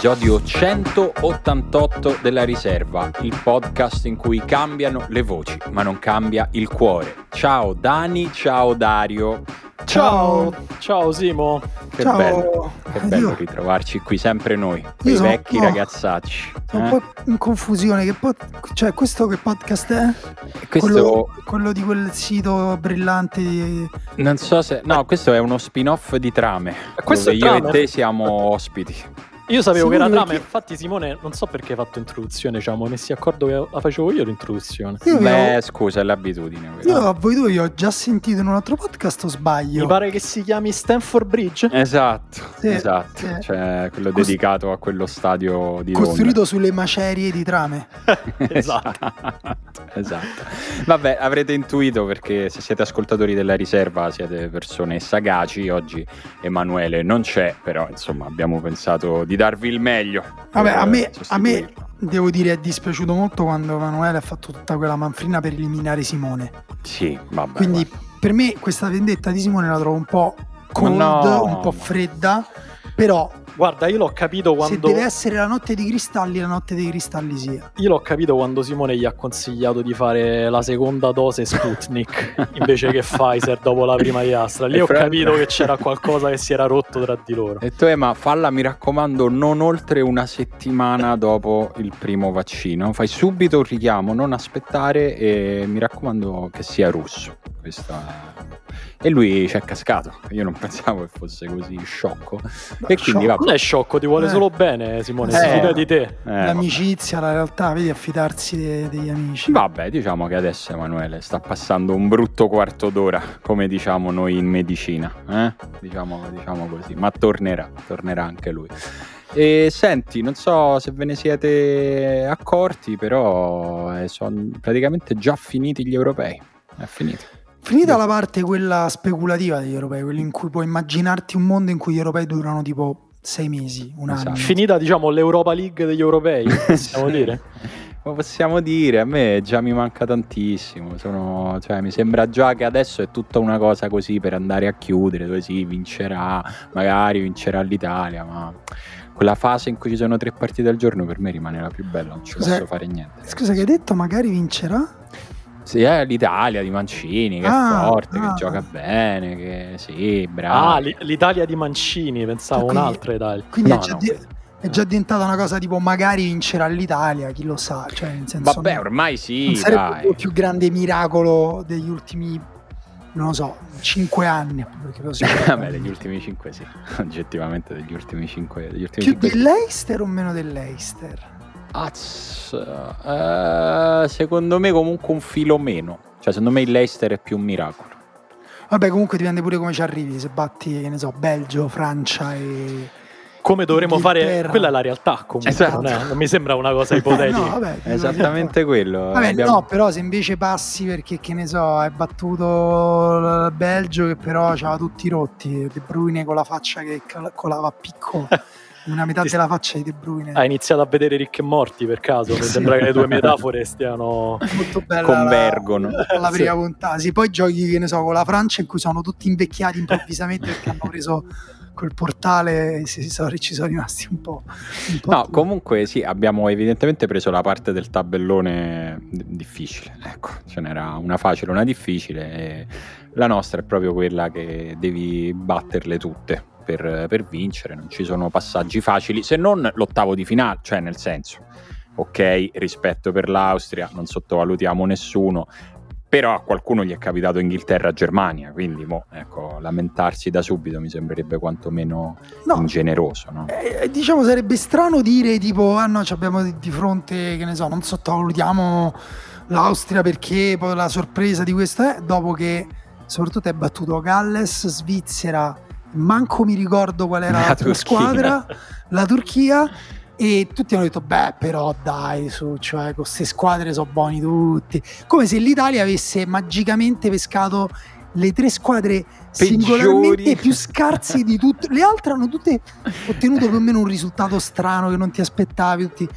l'episodio 188 della riserva, il podcast in cui cambiano le voci, ma non cambia il cuore. Ciao Dani, ciao Dario. Ciao, ciao Simo. Che Ciao. bello, che bello Io- ritrovarci qui sempre noi, quei sono- vecchi no. ragazzacci. Sono eh? un po' in confusione. Che pod- cioè, questo che podcast è? Questo Quello, quello di quel sito brillante. di- non so se no, questo è uno spin-off di Trame. questo dove è io e Trame? te siamo ospiti. Io sapevo che era trama, perché- infatti Simone, non so perché hai fatto introduzione, diciamo, ne si accorto che la facevo io l'introduzione. Io, Beh, ho- scusa, è l'abitudine. quella. io a voi due ho già sentito in un altro podcast o sbaglio? Mi pare che si chiami Stanford Bridge. Sì, Esatto, esatto, sì. cioè quello Cos- dedicato a quello stadio di Costruito sulle macerie di trame. Londra. esatto. esatto. Vabbè, avrete intuito perché se siete ascoltatori della riserva siete persone sagaci. Oggi Emanuele non c'è, però insomma abbiamo pensato di darvi il meglio. Vabbè, a me, a me devo dire, è dispiaciuto molto quando Emanuele ha fatto tutta quella manfrina per eliminare Simone. Sì, vabbè. Quindi, guarda. per me, questa vendetta di Simone la trovo un po' cold, no, un po' fredda. Però, Guarda, io l'ho capito se quando deve essere la notte dei cristalli, la notte dei cristalli sia. io l'ho capito quando Simone gli ha consigliato di fare la seconda dose Sputnik invece che Pfizer dopo la prima di Astra. Lì E ho fra- capito che c'era qualcosa che si era rotto tra di loro. E tu, ma falla, mi raccomando, non oltre una settimana dopo il primo vaccino. Fai subito un richiamo, non aspettare e mi raccomando che sia russo. Questa... E lui ci è cascato. Io non pensavo che fosse così sciocco. E quindi sciocco. Non è sciocco, ti vuole Eh. solo bene, Simone. Eh. Si fida di te. vabbè. Eh, L'amicizia, la realtà, vedi, affidarsi de- degli amici. Vabbè, diciamo che adesso Emanuele sta passando un brutto quarto d'ora, come diciamo noi in medicina, eh? diciamo, diciamo così, ma tornerà, tornerà anche lui. E senti, non so se ve ne siete accorti, però sono praticamente già finiti gli europei. È finito. Finita la parte quella speculativa degli europei, quella in cui puoi immaginarti un mondo in cui gli europei durano tipo sei mesi, un Esatto. anno. Finita, diciamo, l'Europa League degli europei, possiamo dire. Lo possiamo dire, a me già mi manca tantissimo. Sono, cioè, mi sembra già che adesso è tutta una cosa così per andare a chiudere, dove si vincerà, magari vincerà l'Italia, ma quella fase in cui ci sono tre partite al giorno per me rimane la più bella, non ci Cos'è? posso fare niente. Scusa, che hai detto? Magari vincerà? Sì, è l'Italia di Mancini, che Ah, è forte, che ah. gioca bene, che sì, bravo. Ah, li- l'Italia di Mancini, pensavo Quindi- un'altra Italia. Quindi No, è, già no. di- è già diventata una cosa tipo magari vincerà l'Italia, chi lo sa. Cioè, nel senso, Vabbè, non- ormai non sì, sarebbe dai. il più grande miracolo degli ultimi, non lo so, cinque anni. Perché lo so. Vabbè, degli ultimi cinque sì, oggettivamente degli ultimi cinque. Degli ultimi Più cinque sì. dell'Eister o meno dell'Eister? Az, eh, secondo me comunque un filo meno. Cioè, secondo me il Leicester è più un miracolo. Vabbè, comunque dipende pure come ci arrivi. Se batti, che ne so, Belgio, Francia e. Come dovremmo fare, quella è la realtà comunque, Esatto. non, è- non mi sembra una cosa ipotetica. No, vabbè, esattamente quello. Vabbè, Abbiamo- no, però se invece passi perché, che ne so, hai battuto il Belgio che però c'aveva tutti rotti, De Bruyne con la faccia che cal- colava a picco, una metà Ti- della faccia di De Bruyne. Hai iniziato a vedere Ricchi e Morti per caso? Mi Sì. sembra che le due metafore stiano... Molto bella Convergono. La, la Sì. prima puntata. Sì, poi giochi, che ne so, con la Francia in cui sono tutti invecchiati improvvisamente perché hanno preso quel portale e si- si sono- ci sono rimasti un po'. un po' No, tutti. comunque sì, abbiamo evidentemente preso la parte del tabellone d- difficile. Ecco, ce n'era una facile, una difficile. E la nostra è proprio quella che devi batterle tutte per, per vincere. Non ci sono passaggi facili, se non l'ottavo di finale, cioè nel senso, ok, rispetto per l'Austria, non sottovalutiamo nessuno. Però a qualcuno gli è capitato Inghilterra-Germania, quindi mo, ecco, lamentarsi da subito mi sembrerebbe quantomeno No, ingeneroso. No? Eh, diciamo sarebbe strano dire tipo ah no ci abbiamo di, di fronte che ne so non sottovalutiamo l'Austria perché poi la sorpresa di questo è dopo che soprattutto è battuto Galles Svizzera manco mi ricordo qual era La Turchia. squadra la Turchia e tutti hanno detto beh però dai su cioè con queste squadre sono buoni tutti come se l'Italia avesse magicamente pescato le tre squadre singolarmente Peggiori. più scarse di tutte le altre hanno tutte ottenuto più o meno un risultato strano che non ti aspettavi tutti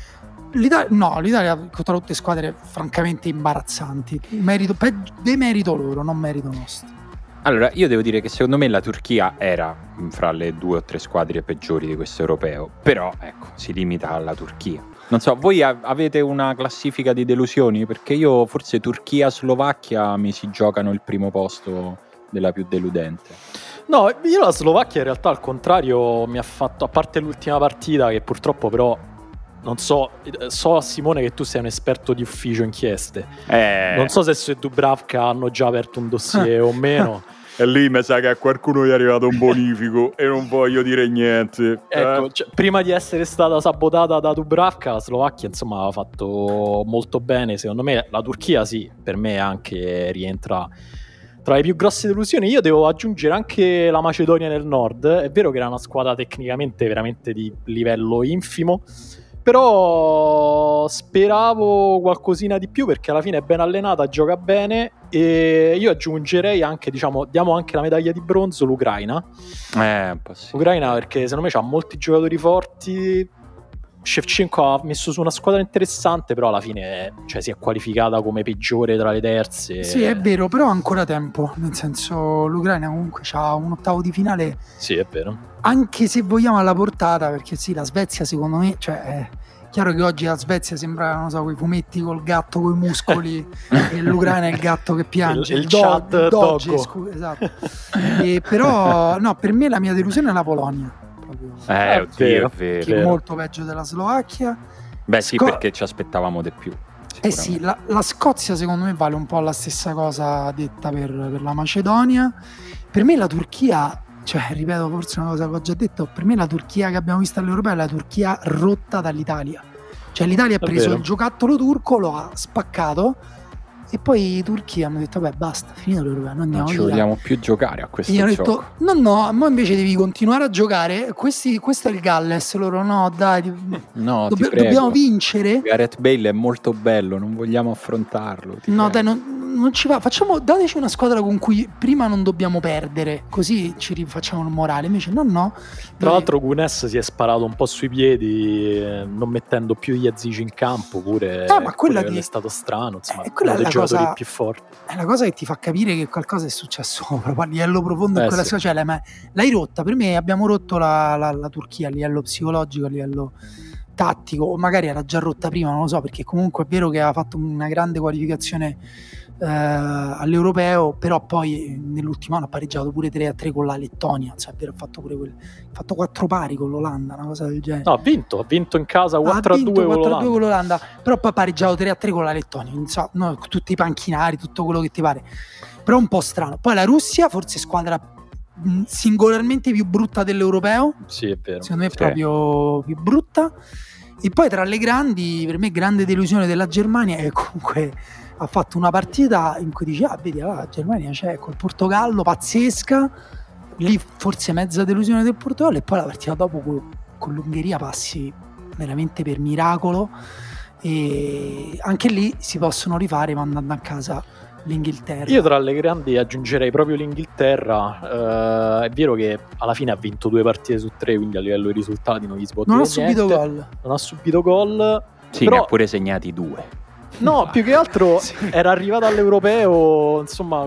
L'Italia, no, l'Italia contro tutte squadre francamente imbarazzanti. Merito, peggio, demerito loro, non merito nostro. Allora, io devo dire che secondo me la Turchia era fra le due o tre squadre peggiori di questo europeo, però ecco, si limita alla Turchia. Non so, voi avete una classifica di delusioni? Perché io forse Turchia-Slovacchia mi si giocano il primo posto della più deludente. No, io la Slovacchia in realtà al contrario mi ha fatto, a parte l'ultima partita che purtroppo però non so, so Simone che tu sei un esperto di ufficio inchieste. Eh. Non so se su Dubravka hanno già aperto un dossier o meno. E lì mi sa che a qualcuno gli è arrivato un bonifico e non voglio dire niente. Ecco, eh? cioè, prima di essere stata sabotata da Dubravka, la Slovacchia insomma aveva fatto molto bene. Secondo me la Turchia sì, per me anche rientra tra le più grosse delusioni. Io devo aggiungere anche la Macedonia del Nord. È vero che era una squadra tecnicamente veramente di livello infimo però speravo qualcosina di più perché alla fine è ben allenata, gioca bene e io aggiungerei anche, diciamo, diamo anche la medaglia di bronzo l'Ucraina. Eh, sì. L'Ucraina perché secondo me ha molti giocatori forti. Shevchenko ha messo su una squadra interessante, però alla fine cioè, si è qualificata come peggiore tra le terze. Sì, è vero, però ha ancora tempo. Nel senso, l'Ucraina comunque ha un ottavo di finale. Sì, è vero anche se vogliamo alla portata, perché sì, la Svezia secondo me, cioè, è chiaro che oggi la Svezia sembra, non so, quei fumetti col gatto con i muscoli e l'Ucraina è il gatto che piange. Il, il, il chat do, dogge, scu- esatto. e, però, no, per me la mia delusione è la Polonia. Proprio. Eh, oddio, vero, è vero. Che è molto peggio della Slovacchia. Beh sì, Sco- perché ci aspettavamo di più. Eh sì, la, la, Scozia secondo me vale un po' la stessa cosa detta per, per la Macedonia. Per me la Turchia cioè, ripeto, forse una cosa che ho già detto, per me la Turchia che abbiamo visto all'Europeo è la Turchia rotta dall'Italia. Cioè l'Italia ha preso il giocattolo turco, lo ha spaccato e poi i turchi hanno detto vabbè basta, finito l'Europeo, non andiamo Non ci vogliamo più giocare a questo e gioco. detto no no, ma invece devi continuare a giocare, Questi, questo è il Galles, loro no dai, no, dobb- dobbiamo vincere. Gareth Bale è molto bello, non vogliamo affrontarlo. No prego. dai, non, non ci va. Facciamo, dateci una squadra con cui prima non dobbiamo perdere, così ci rifacciamo il morale. Invece, no, no. Tra noi... l'altro, Gunes si è sparato un po' sui piedi, eh, non mettendo più gli Azici in campo. Pure, eh, ma quella di... è stato strano. Insomma, eh, quella è la cosa, più forti. È la cosa che ti fa capire che qualcosa è successo proprio a livello profondo eh, in quella sì. Cioè, l'hai rotta. Per me abbiamo rotto la, la, la Turchia a livello psicologico, a livello tattico, o magari era già rotta prima, non lo so, perché comunque è vero che ha fatto una grande qualificazione eh, all'europeo, però poi nell'ultimo anno ha pareggiato pure 3-3 con la Lettonia, cioè, ha fatto pure quel, ha fatto 4 pari con l'Olanda, una cosa del genere. No, ha vinto, ha vinto in casa 4-2 con, l'Olanda. con l'Olanda, però poi ha pareggiato 3-3 con la Lettonia, so, no, tutti i panchinari, tutto quello che ti pare. Però un po' strano. Poi la Russia, forse squadra singolarmente più brutta dell'europeo. Sì, è vero. Secondo me è sì. proprio più brutta. E poi tra le grandi, per me grande delusione della Germania è comunque ha fatto una partita in cui dice ah vedi la Germania c'è col Portogallo pazzesca lì forse mezza delusione del Portogallo e poi la partita dopo con, con l'Ungheria passi veramente per miracolo e anche lì si possono rifare mandando a casa l'Inghilterra. Io tra le grandi aggiungerei proprio l'Inghilterra. Uh, è vero che alla fine ha vinto due partite su tre, quindi a livello di risultati non gli si può non dire ha subito gol. Non ha subito gol. Sì, però... ne ha pure segnati due. No, più che altro sì. era arrivato all'europeo, insomma,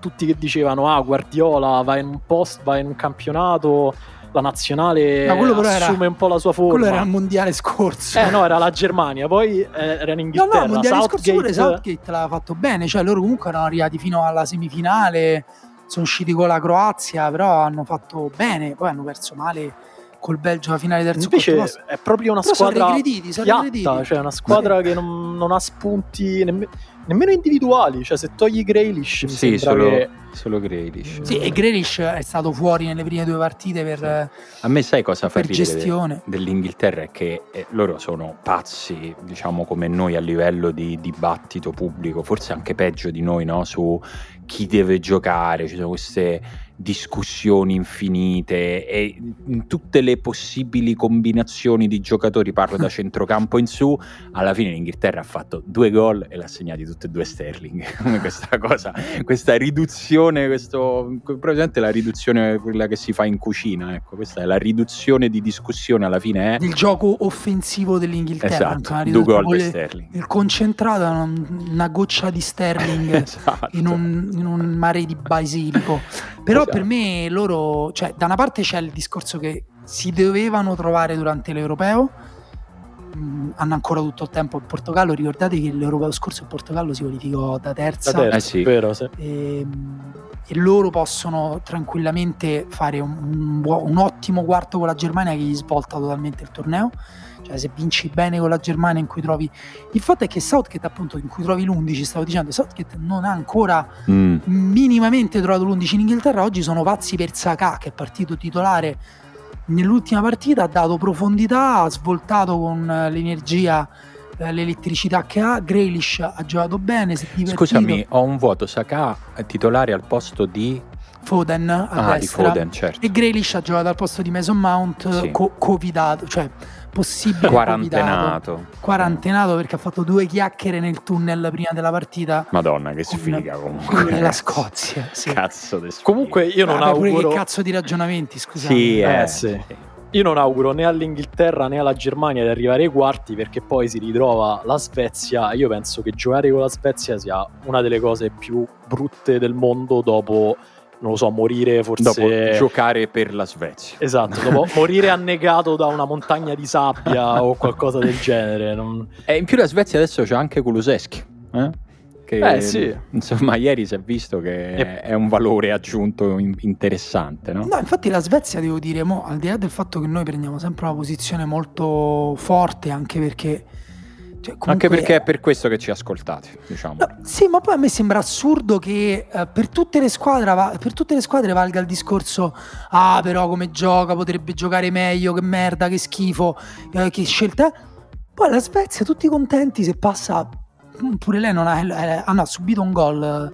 tutti che dicevano "Ah, Guardiola va in un post, va in un campionato" la nazionale assume era, un po' la sua forma. Quello era il mondiale scorso. Eh no, era la Germania, poi eh, era in Inghilterra. No, no, il mondiale Southgate... scorso pure Southgate l'aveva fatto bene, cioè loro comunque erano arrivati fino alla semifinale, sono usciti con la Croazia, però hanno fatto bene, poi hanno perso male col Belgio alla finale terzo Invece è proprio una Però squadra sono regrediti, sono regrediti. cioè una squadra sì. che non, non, ha spunti nemmeno, nemmeno individuali, cioè se togli Grealish mi sì, solo, che... solo Grealish. Sì, e Grealish è stato fuori nelle prime due partite per sì. A me sai cosa fa gestione dell'Inghilterra è che eh, loro sono pazzi, diciamo come noi a livello di dibattito pubblico, forse anche peggio di noi, no? su chi deve giocare, ci sono queste discussioni infinite e in tutte le possibili combinazioni di giocatori, parlo da centrocampo in su, alla fine l'Inghilterra ha fatto due gol e l'ha segnati tutti e due Sterling. questa cosa, questa riduzione questo, presente la riduzione quella che si fa in cucina, ecco, questa è la riduzione di discussione alla fine è il gioco offensivo dell'Inghilterra, esatto, due gol di Sterling. Il concentrato è una goccia di Sterling esatto. in, un, in, un, mare di basilico. Però esatto. Per me loro, cioè da una parte c'è il discorso che si dovevano trovare durante l'Europeo Mm, hanno ancora tutto il tempo in Portogallo. Ricordate che l'Europeo scorso in Portogallo si qualificò da terza. Da terza, eh sì. vero, sì. E, ehm, e, loro possono tranquillamente fare un, un, un, ottimo quarto con la Germania che gli svolta totalmente il torneo. Cioè, se vinci bene con la Germania, in cui trovi. Il fatto è che Southgate, appunto, in cui trovi l'11, stavo dicendo, Southgate non ha ancora mm. minimamente trovato l'11 in Inghilterra. Oggi sono pazzi per Saka, che è partito titolare nell'ultima partita ha dato profondità, ha svoltato con l'energia eh, l'elettricità che ha. Grealish ha giocato bene. Scusami, ho un vuoto. Saka titolare al posto di Foden a ah, destra. Foden, certo. E Grealish ha giocato al posto di Mason Mount, sì. co- covidato, cioè possibile quarantenato. Quarantenato perché ha fatto due chiacchiere nel tunnel prima della partita. Madonna, che sfiga comunque. Nella Scozia. Sì. Cazzo di sfiga. Comunque io non Vabbè, auguro... che cazzo di ragionamenti, scusate. Sì, eh, eh sì. Io non auguro né all'Inghilterra né alla Germania di arrivare ai quarti perché poi si ritrova la Svezia. Io penso che giocare con la Svezia sia una delle cose più brutte del mondo dopo non lo so, morire forse... Dopo giocare per la Svezia. Esatto, dopo morire annegato da una montagna di sabbia o qualcosa del genere. Non... E in più la Svezia adesso c'è anche Kuluseschi, eh? Che, eh, sì. Insomma, ieri si è visto che e... è un valore aggiunto interessante, no? No, infatti la Svezia, devo dire, mo, al di là del fatto che noi prendiamo sempre una posizione molto forte, anche perché cioè, Anche perché è per questo che ci ascoltate, diciamo. No, sì, ma poi a me sembra assurdo che uh, per, tutte le squadre, va- per tutte le squadre valga il discorso ah, però come gioca, potrebbe giocare meglio, che merda, che schifo, uh, che scelta. Poi la Svezia, tutti contenti se passa... Mm, pure lei non ha, eh, ha subito un gol,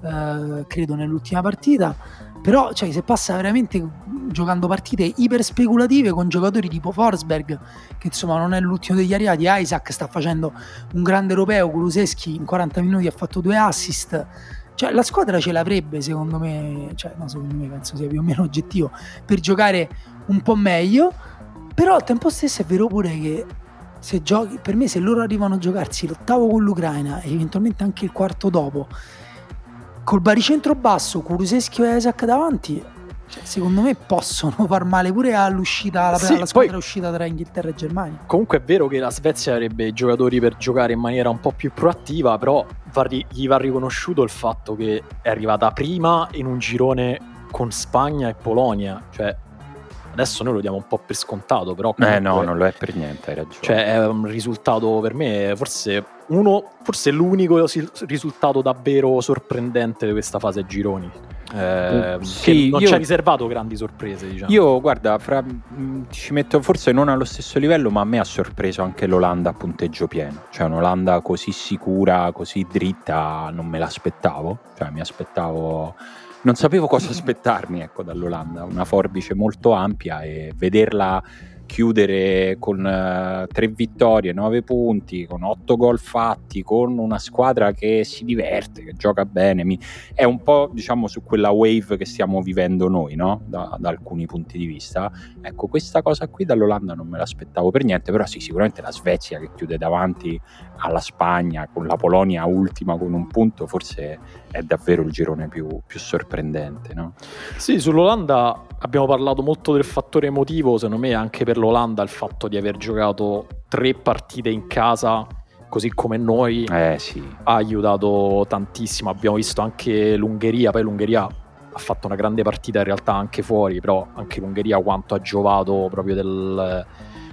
uh, credo, nell'ultima partita però cioè, se passa veramente giocando partite iper speculative con giocatori tipo Forsberg, che insomma non è l'ultimo degli arrivati, Isaac sta facendo un grande europeo, Kuluseschi in 40 minuti ha fatto due assist. Cioè, la squadra ce l'avrebbe, secondo me, cioè, no, secondo me penso sia più o meno oggettivo, per giocare un po' meglio. Però al tempo stesso è vero pure che se giochi, per me, se loro arrivano a giocarsi l'ottavo con l'Ucraina e eventualmente anche il quarto dopo, col baricentro basso, Kuluseschi e Isaac davanti, cioè, secondo me possono far male pure all'uscita, alla, sì, alla squadra poi, uscita tra Inghilterra e Germania. Comunque è vero che la Svezia avrebbe giocatori per giocare in maniera un po' più proattiva, però va, gli va riconosciuto il fatto che è arrivata prima in un girone con Spagna e Polonia, cioè adesso noi lo diamo un po' per scontato, però comunque, Eh no, non lo è per niente, hai ragione. Cioè è un risultato per me forse uno, forse l'unico risultato davvero sorprendente di questa fase a gironi. Eh, mm, sì, non io, ci ha riservato grandi sorprese. Diciamo. Io, guarda, fra, mm, ci metto forse non allo stesso livello, ma a me ha sorpreso anche l'Olanda a punteggio pieno. Cioè, un'Olanda così sicura, così dritta, non me l'aspettavo. Cioè, mi aspettavo. Non sapevo cosa aspettarmi ecco, dall'Olanda, una forbice molto ampia e vederla chiudere con uh, tre vittorie, nove punti, con otto gol fatti, con una squadra che si diverte, che gioca bene, mi... è un po' diciamo su quella wave che stiamo vivendo noi, no? da, da, alcuni punti di vista. Ecco, questa cosa qui dall'Olanda non me l'aspettavo per niente, però sì, sicuramente la Svezia che chiude davanti alla Spagna, con la Polonia ultima con un punto, forse è davvero il girone più, più sorprendente. No? Sì, sull'Olanda abbiamo parlato molto del fattore emotivo, secondo me anche per l'Olanda il fatto di aver giocato tre partite in casa così come noi eh, sì. ha aiutato tantissimo. Abbiamo visto anche l'Ungheria, poi l'Ungheria ha fatto una grande partita in realtà anche fuori, però anche l'Ungheria quanto ha giovato proprio del,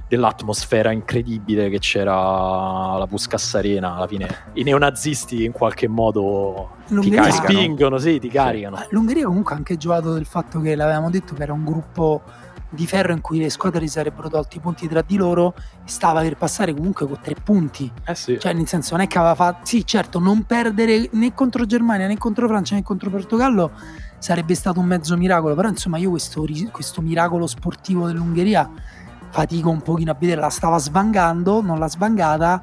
dell'atmosfera incredibile che c'era alla Puskas Arena alla fine. I neonazisti in qualche modo ti, ti spingono sì, ti caricano. l'Ungheria comunque ha anche giocato del fatto che l'avevamo detto che era un gruppo di ferro in cui le squadre si sarebbero tolti i punti tra di loro stava per passare comunque con tre punti. Eh sì. cioè nel senso non è che aveva fatto sì certo non perdere né contro Germania né contro Francia né contro Portogallo sarebbe stato un mezzo miracolo però insomma io questo, questo miracolo sportivo dell'Ungheria fatico un pochino a vedere, la stava svangando, non l'ha svangata,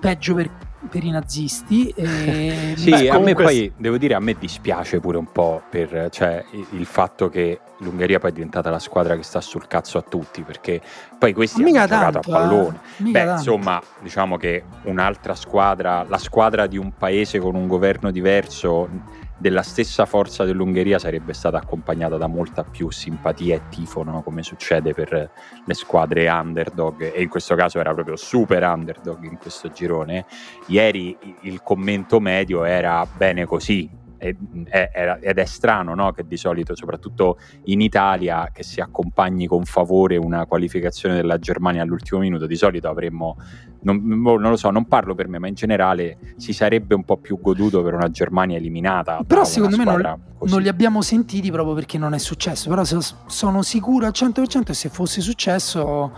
peggio per per i nazisti. E... sì, Beh, a me poi devo dire, a me dispiace pure un po' per cioè, il fatto che l'Ungheria poi è diventata la squadra che sta sul cazzo a tutti, perché poi questi mica hanno tanto, giocato a pallone. Eh? Beh, tanto. insomma, diciamo che un'altra squadra, la squadra di un paese con un governo diverso della stessa forza dell'Ungheria sarebbe stata accompagnata da molta più simpatia e tifo, no? come succede per le squadre underdog, e in questo caso era proprio super underdog in questo girone. Ieri il commento medio era bene così, ed è strano no? che di solito, soprattutto in Italia, che si accompagni con favore una qualificazione della Germania all'ultimo minuto, di solito avremmo, non, non, lo so, non parlo per me, ma in generale si sarebbe un po' più goduto per una Germania eliminata. Però secondo me non, non, li abbiamo sentiti proprio perché non è successo, però sono sicuro al 100% che se fosse successo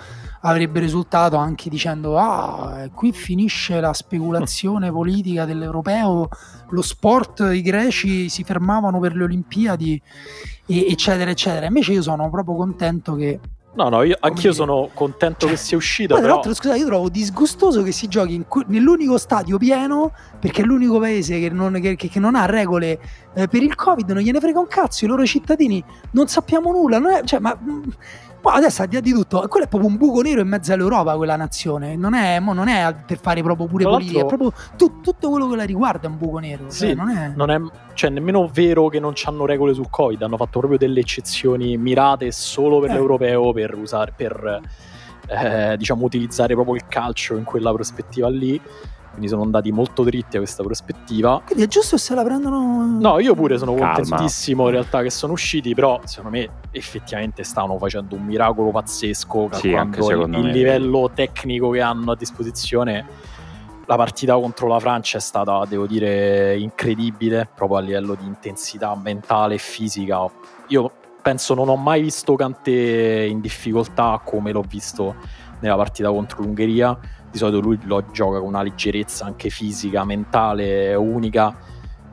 avrebbe risultato anche dicendo ah qui finisce la speculazione politica dell'europeo lo sport i greci si fermavano per le olimpiadi eccetera eccetera invece io sono proprio contento che No, no, io, anch'io dire, sono contento cioè, che sia uscito. Tra l'altro, scusate, io trovo disgustoso che si giochi in, nell'unico stadio pieno perché è l'unico paese che non, che, che non ha regole eh, per il Covid, non gliene frega un cazzo. I loro cittadini non sappiamo nulla. È, cioè, ma ma adesso al di là di tutto, quello è proprio un buco nero in mezzo all'Europa, quella nazione. Non è, non è per fare proprio pure politica, è proprio tu, tutto quello che la riguarda è un buco nero. Sì, cioè, non, è... non è cioè, nemmeno vero che non hanno regole sul Covid, hanno fatto proprio delle eccezioni mirate solo per eh. l'europeo per usare, per eh, diciamo, utilizzare proprio il calcio in quella prospettiva lì quindi sono andati molto dritti a questa prospettiva. Quindi è giusto se la prendono. No, io pure sono Calma. contentissimo in realtà che sono usciti, però secondo me effettivamente stavano facendo un miracolo pazzesco sì, anche secondo il, il livello tecnico che hanno a disposizione. La partita contro la Francia è stata, devo dire, incredibile, proprio a livello di intensità mentale e fisica. Io penso non ho mai visto Cante in difficoltà come l'ho visto nella partita contro l'Ungheria di solito lui lo gioca con una leggerezza anche fisica, mentale unica,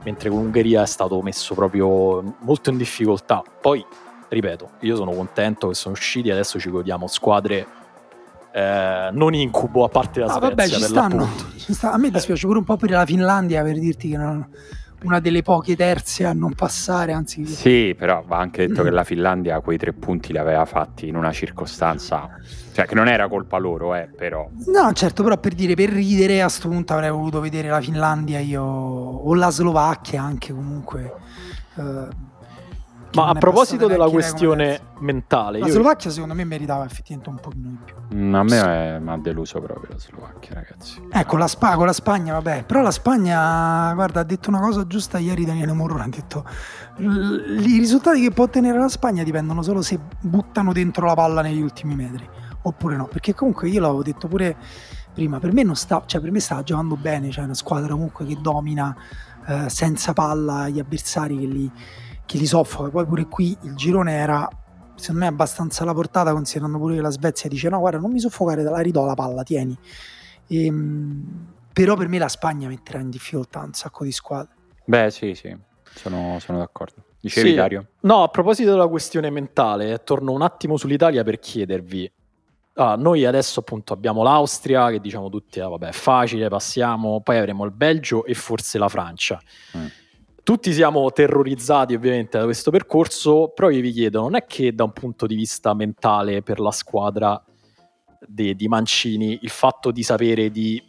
mentre con l'Ungheria è stato messo proprio molto in difficoltà. Poi, ripeto, io sono contento che sono usciti, adesso ci godiamo squadre eh, non incubo a parte la ah, Svezia vabbè, ci stanno. Ci sta. a me dispiace pure un po' per la Finlandia per dirti che non, una delle poche terze a non passare, anzi... Sì, però va anche detto che la Finlandia quei tre punti li aveva fatti in una circostanza, cioè che non era colpa loro, eh, però... No, certo, però per dire, per ridere a sto punto avrei voluto vedere la Finlandia io, o la Slovacchia anche comunque... Eh, ma a proposito della questione mentale, la Slovacchia secondo me meritava effettivamente un pochino di più. Mm, a me mi ha deluso proprio la Slovacchia, ragazzi. Ecco, la, Sp- con la Spagna, vabbè, però la Spagna, guarda, ha detto una cosa giusta ieri Daniele Morrone, ha detto i risultati che può ottenere la Spagna dipendono solo se buttano dentro la palla negli ultimi metri, oppure no, perché comunque io l'avevo detto pure prima, per me non sta, cioè per me sta giocando bene, cioè una squadra comunque che domina eh, senza palla gli avversari che li che li soffoca. Poi pure qui il girone era secondo me abbastanza alla portata, considerando pure che la Svezia dice: No, guarda, non mi soffocare, te la ridò la palla, tieni. E, ehm, però per me la Spagna metterà in difficoltà un sacco di squadre. Beh, sì, sì, sono, sono d'accordo. Dicevi sì. Dario? No, a proposito della questione mentale, eh, torno un attimo sull'Italia per chiedervi. Ah, noi adesso appunto abbiamo l'Austria che diciamo tutti, ah, vabbè, è facile, passiamo, poi avremo il Belgio e forse la Francia. Mm tutti siamo terrorizzati ovviamente da questo percorso, però io vi chiedo, non è che da un punto di vista mentale per la squadra de, di Mancini il fatto di sapere di...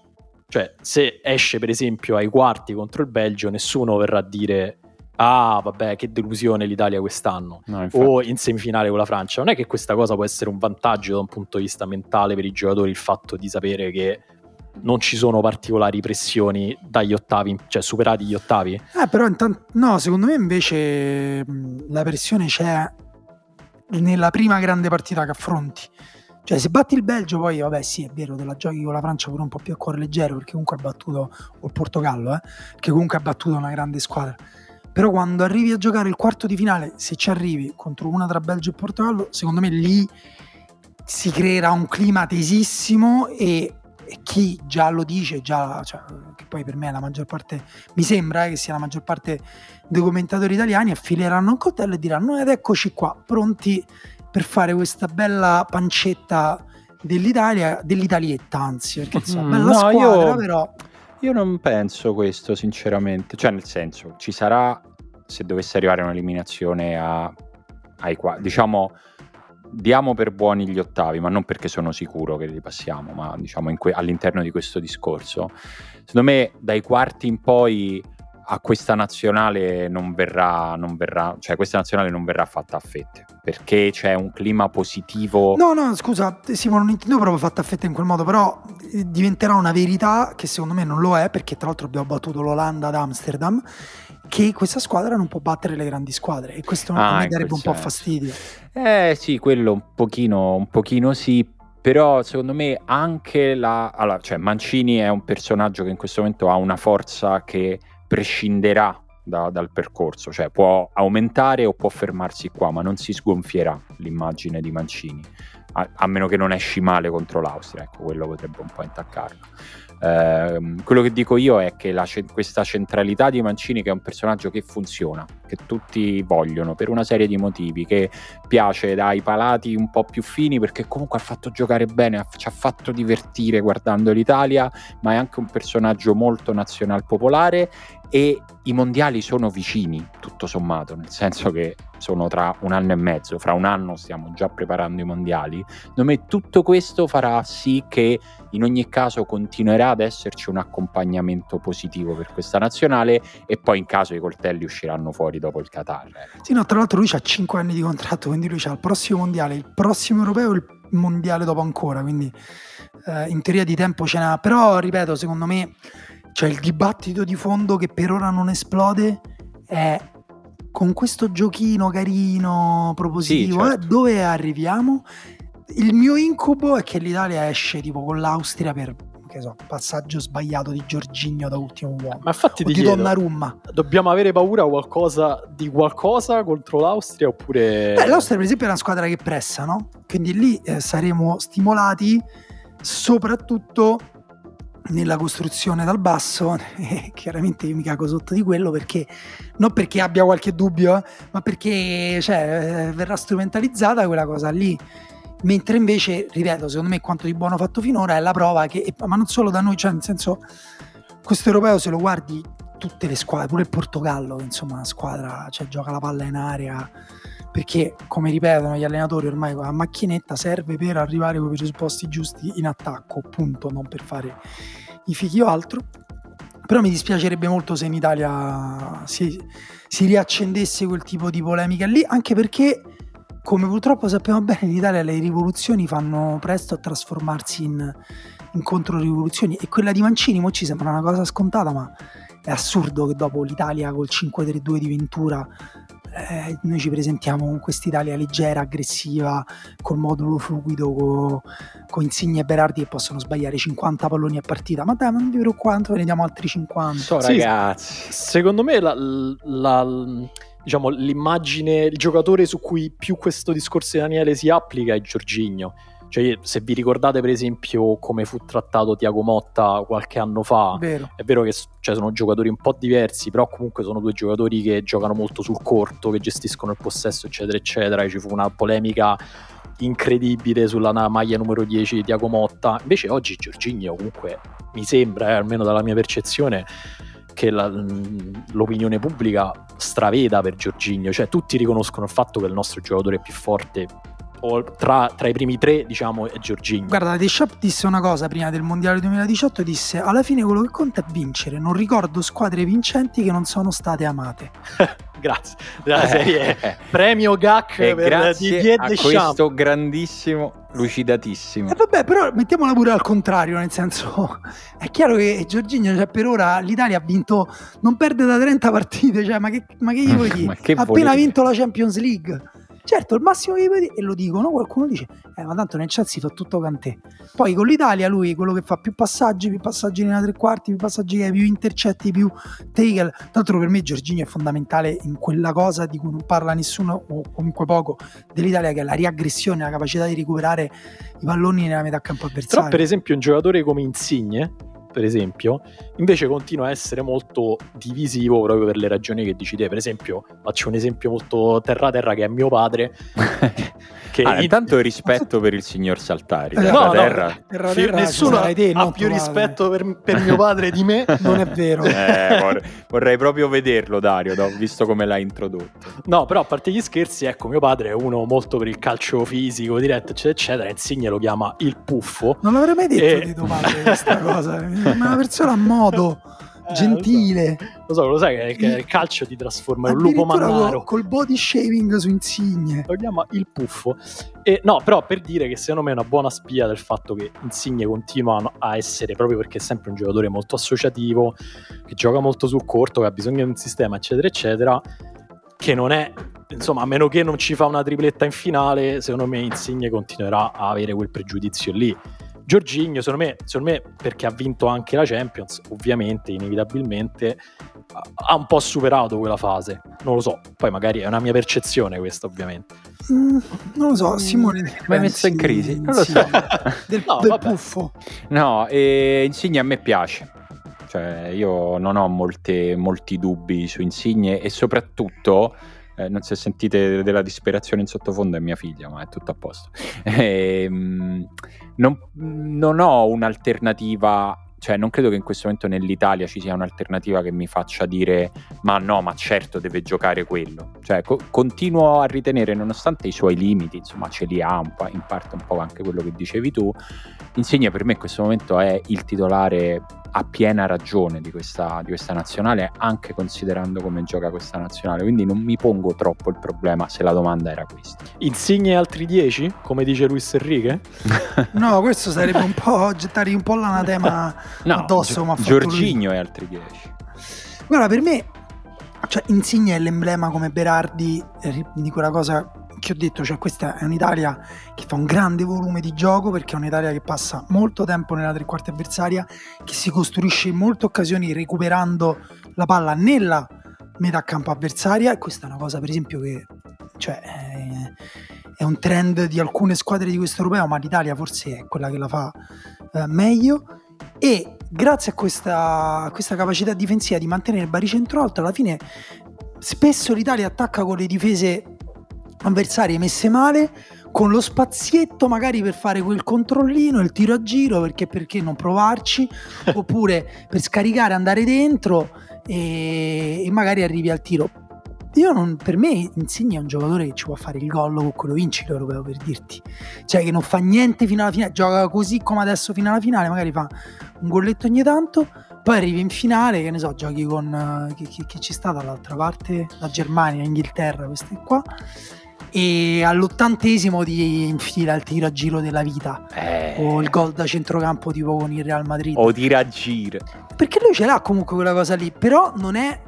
cioè se esce per esempio ai quarti contro il Belgio nessuno verrà a dire ah vabbè che delusione l'Italia quest'anno. No, o in semifinale con la Francia, non è che questa cosa può essere un vantaggio da un punto di vista mentale per i giocatori il fatto di sapere che non ci sono particolari pressioni dagli ottavi, cioè superati gli ottavi? Eh, però intanto, no, secondo me invece la pressione c'è nella prima grande partita che affronti. Cioè, se batti il Belgio, poi vabbè, sì, è vero, te la giochi con la Francia pure un po' più a cuore leggero, perché comunque ha battuto, o il Portogallo, eh, che comunque ha battuto una grande squadra. Però quando arrivi a giocare il quarto di finale, se ci arrivi contro una tra Belgio e Portogallo, secondo me lì si creerà un clima tesissimo e e chi già lo dice, già, cioè, che poi per me la maggior parte, mi sembra eh, che sia la maggior parte dei commentatori italiani, affileranno un coltello e diranno ed eccoci qua, pronti per fare questa bella pancetta dell'Italia, dell'Italietta anzi, perché insomma, mm, bella no, squadra io... però... Io non penso questo, sinceramente. Cioè, nel senso, ci sarà se dovesse arrivare un'eliminazione a, ai qua, diciamo diamo per buoni gli ottavi, ma non perché sono sicuro che li passiamo, ma diciamo que- all'interno di questo discorso. Secondo me dai quarti in poi a questa nazionale non verrà, non verrà, cioè questa nazionale non verrà fatta a fette perché c'è un clima positivo. No, no, scusa, Simo, non intendo proprio fatta a fette in quel modo, però eh, diventerà una verità che secondo me non lo è perché tra l'altro abbiamo battuto l'Olanda ad Amsterdam che questa squadra non può battere le grandi squadre e questo ah, mi darebbe un po' fastidio. Eh sì, quello un pochino, un pochino sì, però secondo me anche la... Allora, cioè Mancini è un personaggio che in questo momento ha una forza che prescinderà da, dal percorso, cioè può aumentare o può fermarsi qua, ma non si sgonfierà l'immagine di Mancini, a, a meno che non esci male contro l'Austria, ecco, quello potrebbe un po' intaccarlo. Eh, quello che dico io è che la, questa centralità di Mancini, che è un personaggio che funziona, che tutti vogliono per una serie di motivi, che piace dai palati un po' più fini perché comunque ha fatto giocare bene, ci ha fatto divertire guardando l'Italia, ma è anche un personaggio molto nazional popolare e i mondiali sono vicini, tutto sommato, nel senso che sono tra un anno e mezzo, fra un anno stiamo già preparando i mondiali. Secondo tutto questo farà sì che in ogni caso continuerà ad esserci un accompagnamento positivo per questa nazionale e poi in caso i coltelli usciranno fuori dopo il Qatar. Ecco. Sì, no, tra l'altro lui ha 5 anni di contratto, quindi lui ha il prossimo mondiale, il prossimo europeo e il mondiale dopo ancora, quindi eh, in teoria di tempo ce n'ha, però ripeto, secondo me cioè il dibattito di fondo che per ora non esplode è con questo giochino carino, propositivo, sì, certo. eh, dove arriviamo? Il mio incubo è che l'Italia esce tipo con l'Austria per che so, passaggio sbagliato di Giorginio da ultimo uomo. Ma infatti di Donnarumma. Dobbiamo avere paura qualcosa, di qualcosa contro l'Austria oppure... Beh, l'Austria per esempio è una squadra che pressa, no? Quindi lì eh, saremo stimolati soprattutto nella costruzione dal basso e chiaramente io mi cago sotto di quello perché non perché abbia qualche dubbio eh, ma perché cioè, verrà strumentalizzata quella cosa lì. Mentre invece ripeto secondo me quanto di buono fatto finora è la prova che ma non solo da noi cioè nel senso questo europeo se lo guardi tutte le squadre pure il Portogallo insomma una squadra cioè, gioca la palla in aria perché come ripetono gli allenatori ormai la macchinetta serve per arrivare con i presupposti giusti in attacco, punto, non per fare i fighi o altro. Però mi dispiacerebbe molto se in Italia si, si riaccendesse quel tipo di polemica lì, anche perché, come purtroppo sappiamo bene, in Italia le rivoluzioni fanno presto a trasformarsi in, in controrivoluzioni e quella di Mancini mo ci sembra una cosa scontata, ma è assurdo che dopo l'Italia col 5-3-2 di Ventura eh, noi ci presentiamo con quest'Italia leggera, aggressiva, col modulo fluido, con, con Insigne e Berardi che possono sbagliare 50 palloni a partita. Ma dai, ma non vi preoccupate, ve ne diamo altri 50. So, sì, ragazzi. Secondo me la, la, diciamo, l'immagine, il giocatore su cui più questo discorso di Daniele si applica è Giorginio cioè, se vi ricordate, per esempio, come fu trattato Tiago Motta qualche anno fa, vero. è vero che cioè, sono giocatori un po' diversi, però comunque sono due giocatori che giocano molto sul corto, che gestiscono il possesso, eccetera, eccetera. E ci fu una polemica incredibile sulla maglia numero 10 di Tiago Motta. Invece oggi Giorginio comunque mi sembra, eh, almeno dalla mia percezione, che la, l'opinione pubblica straveda per Giorginio, cioè tutti riconoscono il fatto che il nostro giocatore più forte tra, tra, i primi tre, diciamo, è Giorginio. Guarda, Deschamps disse una cosa prima del Mondiale 2018, disse alla fine quello che conta è vincere, non ricordo squadre vincenti che non sono state amate. grazie, la serie eh, premio GAC per grazie Didier a Deschamps. questo grandissimo lucidatissimo. E eh vabbè, però mettiamola pure al contrario, nel senso è chiaro che Giorginio, cioè, per ora l'Italia ha vinto, non perde da 30 partite, cioè, ma che, ma che gli vuoi dire? ha appena vinto la Champions League. Certo, il massimo che vedi, e lo dicono, qualcuno dice, eh, ma tanto nel Chelsea fa tutto Cantè. Poi con l'Italia lui, quello che fa più passaggi, più passaggi in tre quarti, più passaggi più intercetti, più tackle. Tra l'altro per me Giorginio è fondamentale in quella cosa di cui non parla nessuno o comunque poco dell'Italia che è la riaggressione, la capacità di recuperare i palloni nella metà campo avversario. Però per esempio un giocatore come Insigne per esempio, invece continua a essere molto divisivo proprio per le ragioni che dici te. Per esempio, faccio un esempio molto terra-terra che è mio padre. Che ah, in... intanto rispetto per il signor Saltari. Eh, no, terra... no, terra nessuno ha, te, ha più rispetto per, per, mio padre di me. Non è vero. Eh, vorrei, vorrei, proprio vederlo, Dario, visto come l'hai introdotto. No, però a parte gli scherzi, ecco, mio padre è uno molto per il calcio fisico, diretto, eccetera, eccetera. Insigne lo chiama il puffo. Non l'avrei mai detto e... di tuo padre questa cosa. È una persona a modo. Eh, gentile. Lo so, lo sai che, che il calcio ti trasforma in un lupo mannaro. Col body shaving su Insigne. Lo chiama il puffo. E no, però per dire che secondo me è una buona spia del fatto che Insigne continua a essere, proprio perché è sempre un giocatore molto associativo, che gioca molto sul corto, che ha bisogno di un sistema, eccetera, eccetera, che non è insomma, a meno che non ci fa una tripletta in finale, secondo me Insigne continuerà a avere quel pregiudizio lì. Giorginio, secondo me, secondo me, perché ha vinto anche la Champions, ovviamente, inevitabilmente, ha un po' superato quella fase. Non lo so, poi magari è una mia percezione questa, ovviamente. Mm, non lo so, Simone. Mi hai messo in crisi? Non lo so. del, no, del puffo. No, e Insigne a me piace. Cioè, io non ho molte, molti dubbi su Insigne e soprattutto eh, non se sentite della disperazione in sottofondo è mia figlia, ma è tutto a posto. E, ehm, non, non ho un'alternativa cioè non credo che in questo momento nell'Italia ci sia un'alternativa che mi faccia dire ma no, ma certo deve giocare quello. Cioè co- continuo a ritenere, nonostante i suoi limiti, insomma ce li ha un po', in parte un po' anche quello che dicevi tu, Insigne per me in questo momento è il titolare a piena ragione di questa, di questa nazionale, anche considerando come gioca questa nazionale. Quindi non mi pongo troppo il problema se la domanda era questa. Insigne altri 10, come dice Luis Enrique? no, questo sarebbe un po' gettare un po' l'anatema no, addosso. Gi- Giorginio e altri 10. Guarda, per me, cioè, Insigne è l'emblema come Berardi eh, di quella cosa che ho detto, cioè questa è un'Italia che fa un grande volume di gioco perché è un'Italia che passa molto tempo nella tre quarti avversaria, che si costruisce in molte occasioni recuperando la palla nella metà campo avversaria. E questa è una cosa per esempio che cioè, è un trend di alcune squadre di questo europeo, ma l'Italia forse è quella che la fa eh, meglio. E grazie a questa, a questa capacità difensiva di mantenere il baricentro alto alla fine spesso l'Italia attacca con le difese avversarie messe male con lo spazietto magari per fare quel controllino, il tiro a giro, perché, perché non provarci, oppure per scaricare, andare dentro e, e magari arrivi al tiro. Io non, per me Insigne è un giocatore che ci può fare il gol con quello vinci l'europeo per dirti. Cioè che non fa niente fino alla finale gioca così come adesso fino alla finale magari fa un golletto ogni tanto poi arrivi in finale che ne so giochi con che, che, che ci sta dall'altra parte la Germania, Inghilterra questi qua e all'ottantesimo ti infila il tiro a giro della vita. Eh. o il gol da centrocampo tipo con il Real Madrid. O tira a giro perché lui ce l'ha comunque quella cosa lì però non è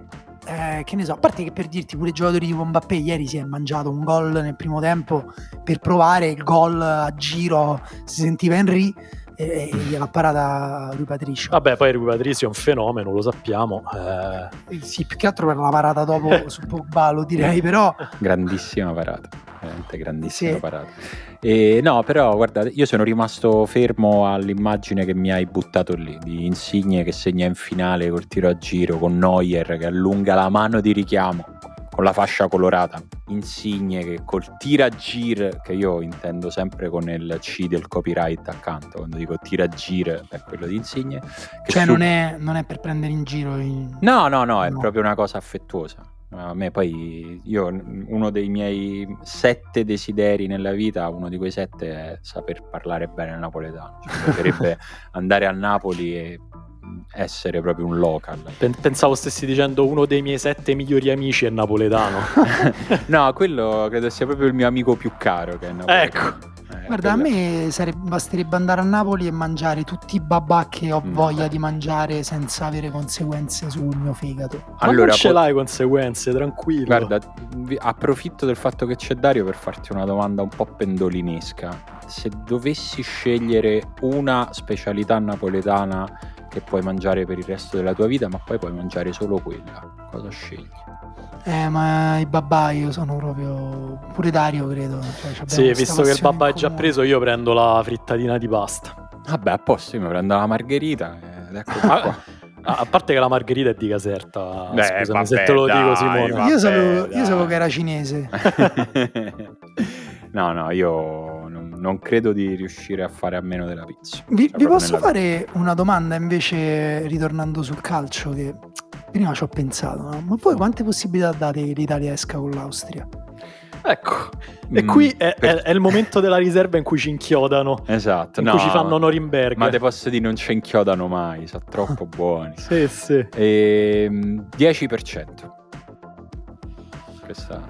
eh, che ne so, a parte che per dirti pure i giocatori tipo Mbappé ieri si è mangiato un gol nel primo tempo per provare il gol a giro, si sentiva Henry e, e gliel'ha parata Rui Patricio. Vabbè, poi Rui Patricio è un fenomeno, lo sappiamo. Eh... Sì, più che altro per la parata dopo su Pogba, lo direi, però... Grandissima parata, veramente grandissima sì. parata. E, no, però guarda, io sono rimasto fermo all'immagine che mi hai buttato lì, di Insigne che segna in finale col tiro a giro, con Neuer che allunga la mano di richiamo con la fascia colorata, Insigne che col tiragir, che io intendo sempre con il C del copyright accanto, quando dico tiragir è quello di Insigne. Cioè su... non, è, non, è, per prendere in giro? In... No, no, no, è no. proprio una cosa affettuosa. A me poi, io, uno dei miei sette desideri nella vita, uno di quei sette è saper parlare bene il napoletano. Cioè, piacerebbe andare a Napoli e essere proprio un local. Pensavo stessi dicendo uno dei miei sette migliori amici è napoletano. no, quello credo sia proprio il mio amico più caro che è napoletano. Ecco. Eh, Guarda, quella... a me sarebbe, basterebbe andare a Napoli e mangiare tutti i babà che ho mm, voglia di mangiare senza avere conseguenze sul mio fegato. Ma allora, non ce l'hai conseguenze, tranquillo. Guarda, approfitto del fatto che c'è Dario per farti una domanda un po' pendolinesca. Se dovessi scegliere una specialità napoletana che puoi mangiare per il resto della tua vita, ma poi puoi mangiare solo quella. Cosa scegli? Eh, ma i babà io sono proprio. pure Dario, credo. Cioè, sì, visto che il babà è già preso, io prendo la frittatina di pasta. Vabbè, a posto, io mi prendo la margherita. Ed ecco qua. A parte che la margherita è di Caserta, Beh, scusami vabbè, se te lo dai, dico Simone. Vabbè, io, sapevo, io sapevo che era cinese. No, no, io non, credo di riuscire a fare a meno della pizza. Vi, Cioè, vi posso fare una domanda invece ritornando sul calcio che prima ci ho pensato, no? ma voi quante possibilità date che l'Italia esca con l'Austria? Ecco, e Mm, qui è, per- è- è il momento della riserva in cui ci inchiodano, Esatto, in no, cui ci fanno Norimberga. ma te posso dire non ci inchiodano mai, sono troppo buoni. Sì, sì. Ehm, 10%. Questa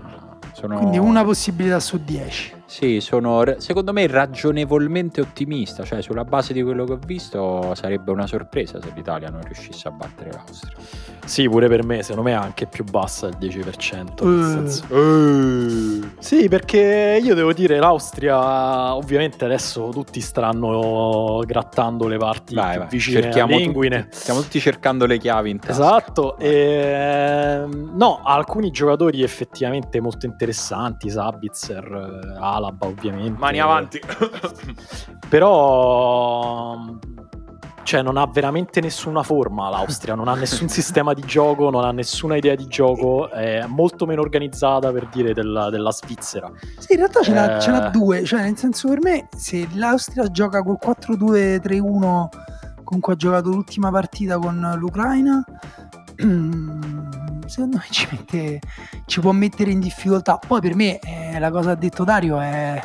sono Quindi una possibilità su 10. Sì, sono secondo me ragionevolmente ottimista, cioè sulla base di quello che ho visto sarebbe una sorpresa se l'Italia non riuscisse a battere l'Austria. Sì, pure per me, secondo me è anche più bassa il 10%. nel Eh. senso- Sì, perché io devo dire, l'Austria, ovviamente adesso tutti stanno grattando le parti Vai, più vai, vicine cerchiamo tutti, stiamo tutti cercando le chiavi in tasca. Esatto, ehm, no, alcuni giocatori effettivamente molto interessanti, Sabitzer, eh, Alaba ovviamente. Mani avanti. Però cioè non ha veramente nessuna forma l'Austria, non ha nessun sistema di gioco, non ha nessuna idea di gioco, è molto meno organizzata per dire della, della Svizzera. Sì, in realtà ce n'ha, Eh. ce n'ha due, cioè nel senso per me se l'Austria gioca col 4-2-3-1 con cui ha giocato l'ultima partita con l'Ucraina, secondo me ci, mette, ci può mettere in difficoltà. Poi per me eh, la cosa ha detto Dario è,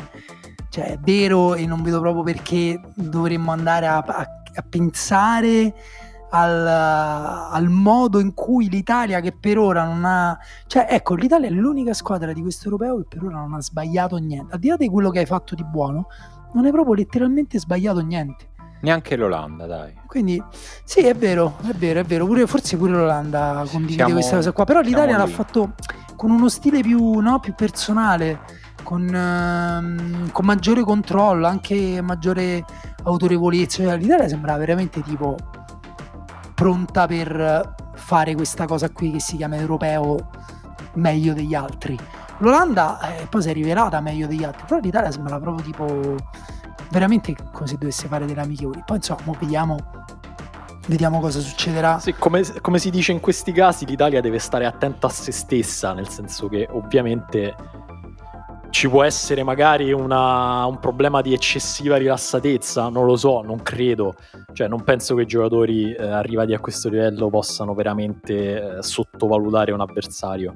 cioè, è vero e non vedo proprio perché dovremmo andare a, a- a pensare al, al modo in cui l'Italia che per ora non ha cioè ecco l'Italia è l'unica squadra di questo europeo che per ora non ha sbagliato niente al di là di quello che hai fatto di buono non hai proprio letteralmente sbagliato niente Neanche l'Olanda, dai. quindi sì è vero è vero è vero pure, forse pure l'Olanda condivide Siamo- questa cosa qua però l'Italia l'ha fatto con uno stile più, no, più personale con, ehm, con maggiore controllo anche maggiore autorevolezza Cioè, l'Italia sembrava veramente tipo pronta per fare questa cosa qui che si chiama europeo meglio degli altri. L'Olanda eh, poi si è rivelata meglio degli altri, però l'Italia sembra proprio tipo veramente come se dovesse fare delle amichevoli. Poi insomma, mo vediamo, vediamo cosa succederà. Sì, come, come si dice in questi casi, l'Italia deve stare attenta a se stessa, nel senso che ovviamente ci può essere magari una- un problema di eccessiva rilassatezza, non lo so, non credo. Cioè, non penso che i giocatori eh, arrivati a questo livello possano veramente eh, sottovalutare un avversario.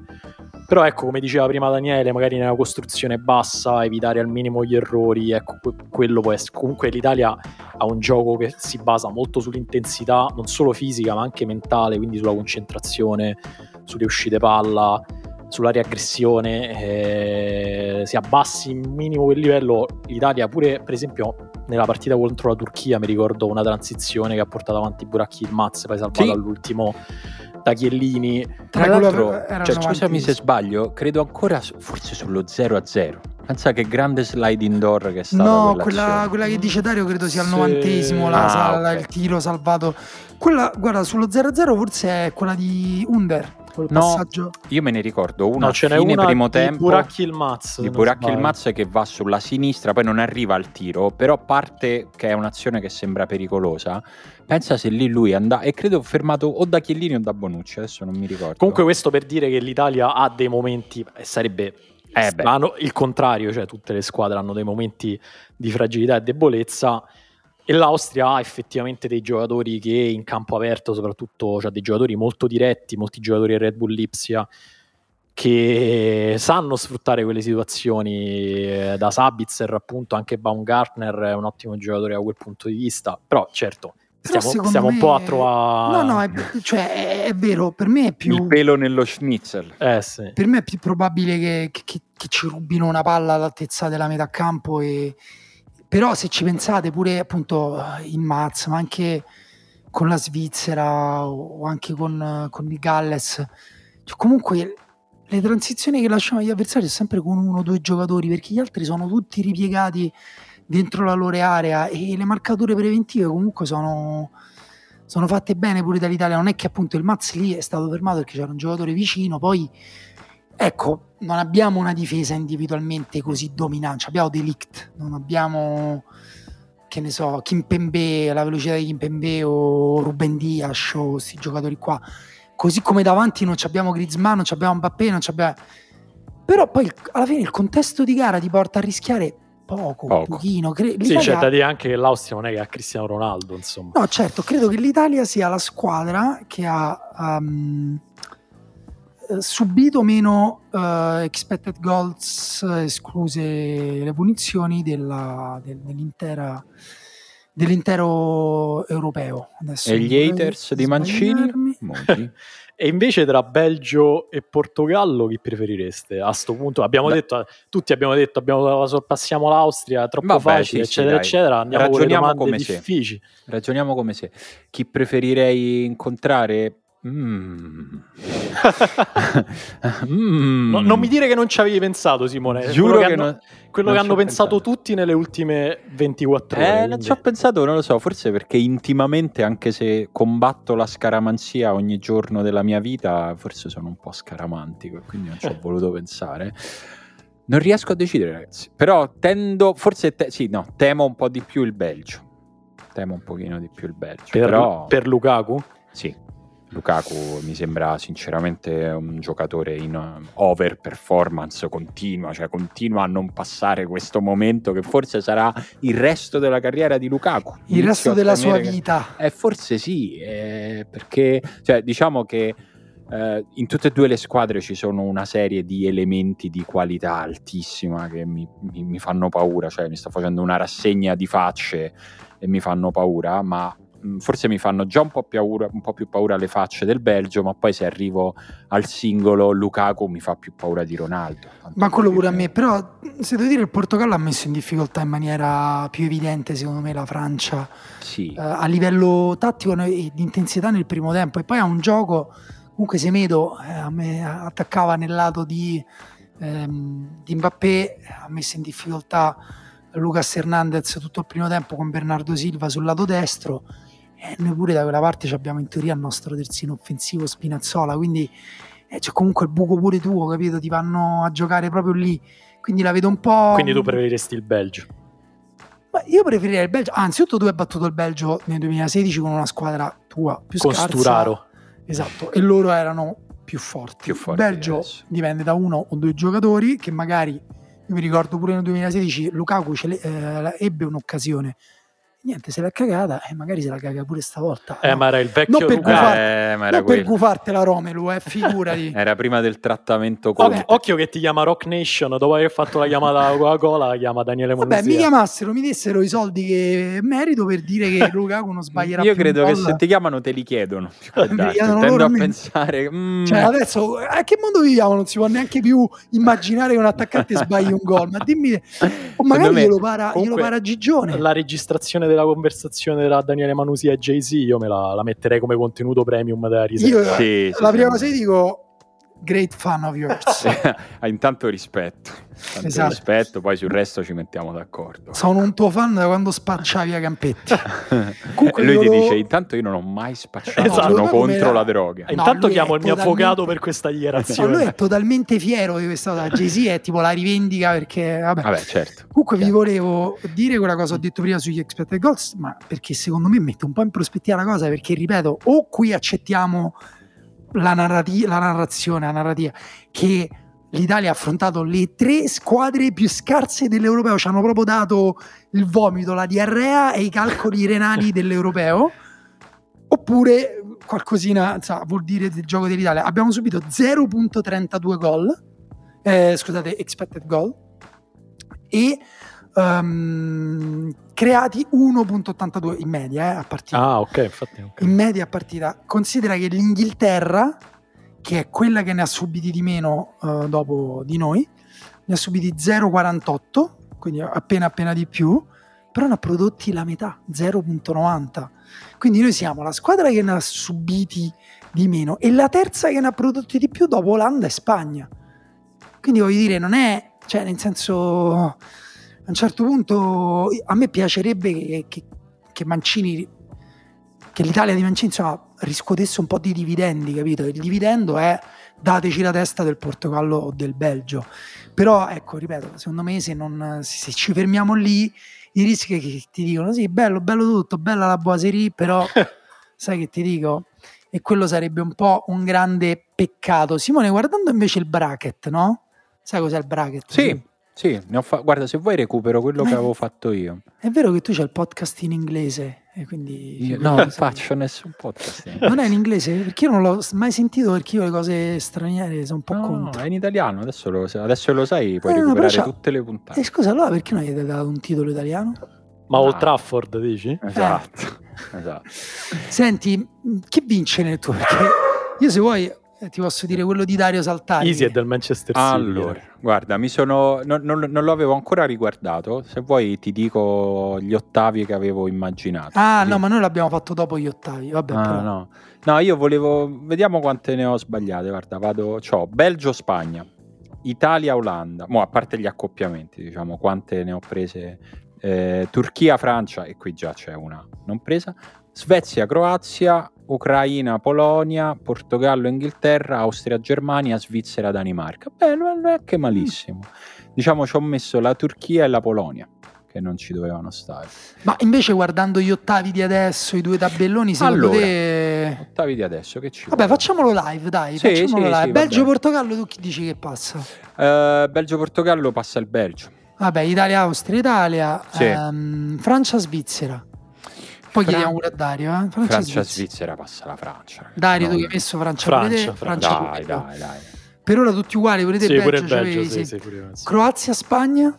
Però ecco, come diceva prima Daniele, magari nella costruzione bassa, evitare al minimo gli errori, ecco, que- quello può essere. Comunque l'Italia ha un gioco che si basa molto sull'intensità, non solo fisica, ma anche mentale, quindi sulla concentrazione, sulle uscite palla, sulla riaggressione. eh, si abbassi un minimo quel livello, l'Italia pure, per esempio, nella partita contro la Turchia, mi ricordo una transizione che ha portato avanti Buracchi il Maz, poi salvato Sì. all'ultimo da Chiellini. Tra l'altro, cioè, 90. scusami se sbaglio, credo ancora forse sullo 0 a 0. Pensa che grande slide indoor che è stata No, quella, quella che dice Dario credo sia al Sì. novantesimo, la Ah, sal- ok. il tiro salvato. Quella, guarda, sullo 0-0 forse è quella di Under, quel No, passaggio. Io me ne ricordo una No, ce fine una primo di tempo Buracchi il Maz. di Buracchi il sbaglio. Maz che va sulla sinistra, poi non arriva al tiro, però parte che è un'azione che sembra pericolosa. Pensa se lì lui andava e credo fermato o da Chiellini o da Bonucci, adesso non mi ricordo. Comunque questo per dire che l'Italia ha dei momenti, e sarebbe Eh strano il contrario, cioè tutte le squadre hanno dei momenti di fragilità e debolezza e l'Austria ha effettivamente dei giocatori che in campo aperto soprattutto, cioè dei giocatori molto diretti, molti giocatori del Red Bull Lipsia che sanno sfruttare quelle situazioni eh, da Sabitzer appunto anche Baumgartner è un ottimo giocatore da quel punto di vista però certo Però stiamo, stiamo un me- po' a trovare No, no, è, cioè, è, è vero, per me è più... il pelo nello schnitzel. eh sì per me è più probabile che, che- che- che ci rubino una palla all'altezza della metà campo e... però se ci pensate pure appunto in Maz ma anche con la Svizzera o anche con, con il Galles cioè, comunque le transizioni che lasciamo agli avversari è sempre con uno o due giocatori perché gli altri sono tutti ripiegati dentro la loro area e le marcature preventive comunque sono sono fatte bene pure dall'Italia. Non è che appunto il Maz lì è stato fermato perché c'era un giocatore vicino. Poi, ecco, non abbiamo una difesa individualmente così dominante. Abbiamo Delict, non abbiamo, che ne so, Kimpembe, la velocità di Kimpembe o Ruben Dias o questi giocatori qua. Così come davanti non abbiamo Griezmann, non ci abbiamo Mbappé, non abbiamo... però poi alla fine il contesto di gara ti porta a rischiare poco, poco. pochino. Cre- sì, c'è da dire anche che l'Austria non è che ha Cristiano Ronaldo, insomma. No, certo, credo che l'Italia sia la squadra che ha um, subito meno uh, expected goals, escluse le punizioni, della, del, dell'intera dell'intero europeo. Adesso e gli haters di Mancini? e invece tra Belgio e Portogallo chi preferireste? A questo punto abbiamo Beh. detto, tutti abbiamo detto abbiamo, sorpassiamo l'Austria, troppo Vabbè, facile, sì, eccetera, sì, eccetera. Andiamo Ragioniamo come difficili. Se. Ragioniamo come se. Chi preferirei incontrare? Mm. mm. No, non mi dire che non ci avevi pensato, Simone. Giuro quello che, hanno, quello che hanno pensato, pensato, tutti nelle ultime 24 ore. Eh, non ci ho pensato, non lo so, forse perché intimamente, anche se combatto la scaramanzia ogni giorno della mia vita, forse sono un po' scaramantico, quindi non ci ho eh. voluto pensare. Non riesco a decidere, ragazzi. Però tendo, forse, te, sì, no, temo un po' di più il Belgio. Temo un pochino di più il Belgio. Per, però... per Lukaku? Sì, Lukaku mi sembra sinceramente un giocatore in uh, over performance continua, cioè continua a non passare questo momento che forse sarà il resto della carriera di Lukaku. Il Inizio resto della sua vita. Che... Eh, forse sì, eh, perché cioè, diciamo che eh, in tutte e due le squadre ci sono una serie di elementi di qualità altissima che mi, mi, mi fanno paura, cioè mi sto facendo una rassegna di facce e mi fanno paura, ma forse mi fanno già un po, paura, un po' più paura le facce del Belgio, ma poi se arrivo al singolo Lukaku mi fa più paura di Ronaldo. Ma quello pure a me, però se devo dire il Portogallo ha messo in difficoltà in maniera più evidente secondo me la Francia sì. eh, a livello tattico e di intensità nel primo tempo e poi ha un gioco, comunque Semedo eh, a me attaccava nel lato di, ehm, di Mbappé, ha messo in difficoltà Lucas Hernandez tutto il primo tempo con Bernardo Silva sul lato destro e noi pure da quella parte abbiamo in teoria il nostro terzino offensivo Spinazzola, quindi eh, c'è comunque il buco pure tuo, capito? Ti vanno a giocare proprio lì, quindi la vedo un po'... Quindi tu preferiresti il Belgio? Ma io preferirei il Belgio, anzitutto tu hai battuto il Belgio nel 2016 con una squadra tua più con scarsa. Sturaro. Esatto, e loro erano più forti. Più forti il Belgio adesso. dipende da uno o due giocatori che magari, io mi ricordo pure nel 2016 Lukaku eh, ebbe un'occasione niente, se l'ha cagata e magari se la caga pure stavolta. Eh, no? ma era il vecchio non per, gufar- eh, non per gufartela Romelu, eh, figurati. era prima del trattamento Conte. Occhio che ti chiama Rock Nation, dopo aver fatto la chiamata a Coca-Cola, la chiama Daniele Monzia. Vabbè, mi chiamassero, mi dessero i soldi che merito per dire che Lukaku non sbaglierà Io credo che se ti chiamano te li chiedono. Tendo a pensare... Mm. Cioè, adesso, a che mondo viviamo? Non si può neanche più immaginare che un attaccante sbagli un gol, ma dimmi... O magari me, glielo, para, glielo para Gigione. La registrazione della conversazione tra Daniele Manusi e Jay-Z, io me la, la metterei come contenuto premium della riserva. Io, sì, la sì, prima cosa che dico great fan of yours. Intanto rispetto. Tanto esatto. rispetto, poi sul resto ci mettiamo d'accordo. Sono un tuo fan da quando spacciavi a Campetti. Comunque lui ti dice: Intanto io non ho mai spacciato, esatto. sono contro la droga. No, intanto chiamo il mio avvocato per questa dichiarazione. No, lui è totalmente fiero di questa cosa. Jay-Z è tipo la rivendica perché, vabbè. vabbè certo. Comunque vi volevo dire quella cosa che ho detto prima sugli expected goals, ma perché secondo me mette un po' in prospettiva la cosa, perché ripeto, o qui accettiamo la, narrati- la narrazione, la narrativa, che l'Italia ha affrontato le tre squadre più scarse dell'Europeo, ci hanno proprio dato il vomito, la diarrea e i calcoli renali dell'Europeo, oppure qualcosina sa, vuol dire del gioco dell'Italia. Abbiamo subito 0.32 gol, eh, scusate, expected goal, e um, creati 1.82 in media eh, a partita. Ah, ok, infatti. Okay. In media a partita. Considera che l'Inghilterra, che è quella che ne ha subiti di meno uh, dopo di noi, ne ha subiti 0,48, quindi appena appena di più, però ne ha prodotti la metà, 0,90. Quindi noi siamo la squadra che ne ha subiti di meno e la terza che ne ha prodotti di più dopo Olanda e Spagna. Quindi voglio dire, non è, cioè nel senso a un certo punto a me piacerebbe che, che, che Mancini che l'Italia di Mancini insomma, riscuotesse un po' di dividendi, capito? Il dividendo è dateci la testa del Portogallo o del Belgio. Però, ecco, ripeto, secondo me se, non, se ci fermiamo lì, i rischi che ti dicono, sì, bello, bello tutto, bella la boiserie, però sai che ti dico? E quello sarebbe un po' un grande peccato. Simone, guardando invece il bracket, no? Sai cos'è il bracket? Sì, sì, ne ho fa- guarda, se vuoi recupero quello Ma che è- avevo fatto io. È vero che tu c'hai il podcast in inglese e quindi... Io no, non faccio nessun podcast. Non è in inglese? Perché io non l'ho mai sentito perché io le cose straniere sono un po' No, contro. è in italiano, adesso lo, adesso lo sai, puoi Eh, recuperare tutte le puntate. E scusa, allora perché non avete dato un titolo italiano? Ma Ah. Old Trafford dici? Esatto, esatto. Senti, chi vince nel tuo? Perché io se vuoi eh, ti posso dire quello di Dario Saltari. Easy è del Manchester City. Allora, guarda, mi sono, non, non- non lo avevo ancora riguardato. Se vuoi, ti dico gli ottavi che avevo immaginato. Ah, Così- no, ma noi l'abbiamo fatto dopo gli ottavi. Vabbè, Ah, però. no. No, io volevo. Vediamo quante ne ho sbagliate. Guarda, vado. C'ho Belgio-Spagna, Italia-Olanda. Mo, a parte gli accoppiamenti, diciamo, quante ne ho prese. Eh, Turchia-Francia, e qui già c'è una non presa. Svezia-Croazia, Ucraina-Polonia, Portogallo-Inghilterra, Austria-Germania, Svizzera-Danimarca. Beh, non è che malissimo. Diciamo, ci ho messo la Turchia e la Polonia, che non ci dovevano stare. Ma invece guardando gli ottavi di adesso, i due tabelloni, secondo Allora. te... Ottavi di adesso, che ci Vabbè, vuole? facciamolo live, dai, Sì, facciamolo sì, live. sì, Belgio-Portogallo, tu chi dici che passa? Eh, Belgio-Portogallo passa il Belgio. Vabbè, Italia-Austria, Italia, Sì. ehm, Francia-Svizzera. Poi Fra- chiediamo pure a Dario, eh? Francia-Svizzera. Passa la Francia. Dario, No, tu che hai messo Francia, Francia? Francia. Francia Dai, dai, dai. Per ora tutti uguali, pure te Sì, Belgio, Belgio, sì, sì. sì. Croazia-Spagna?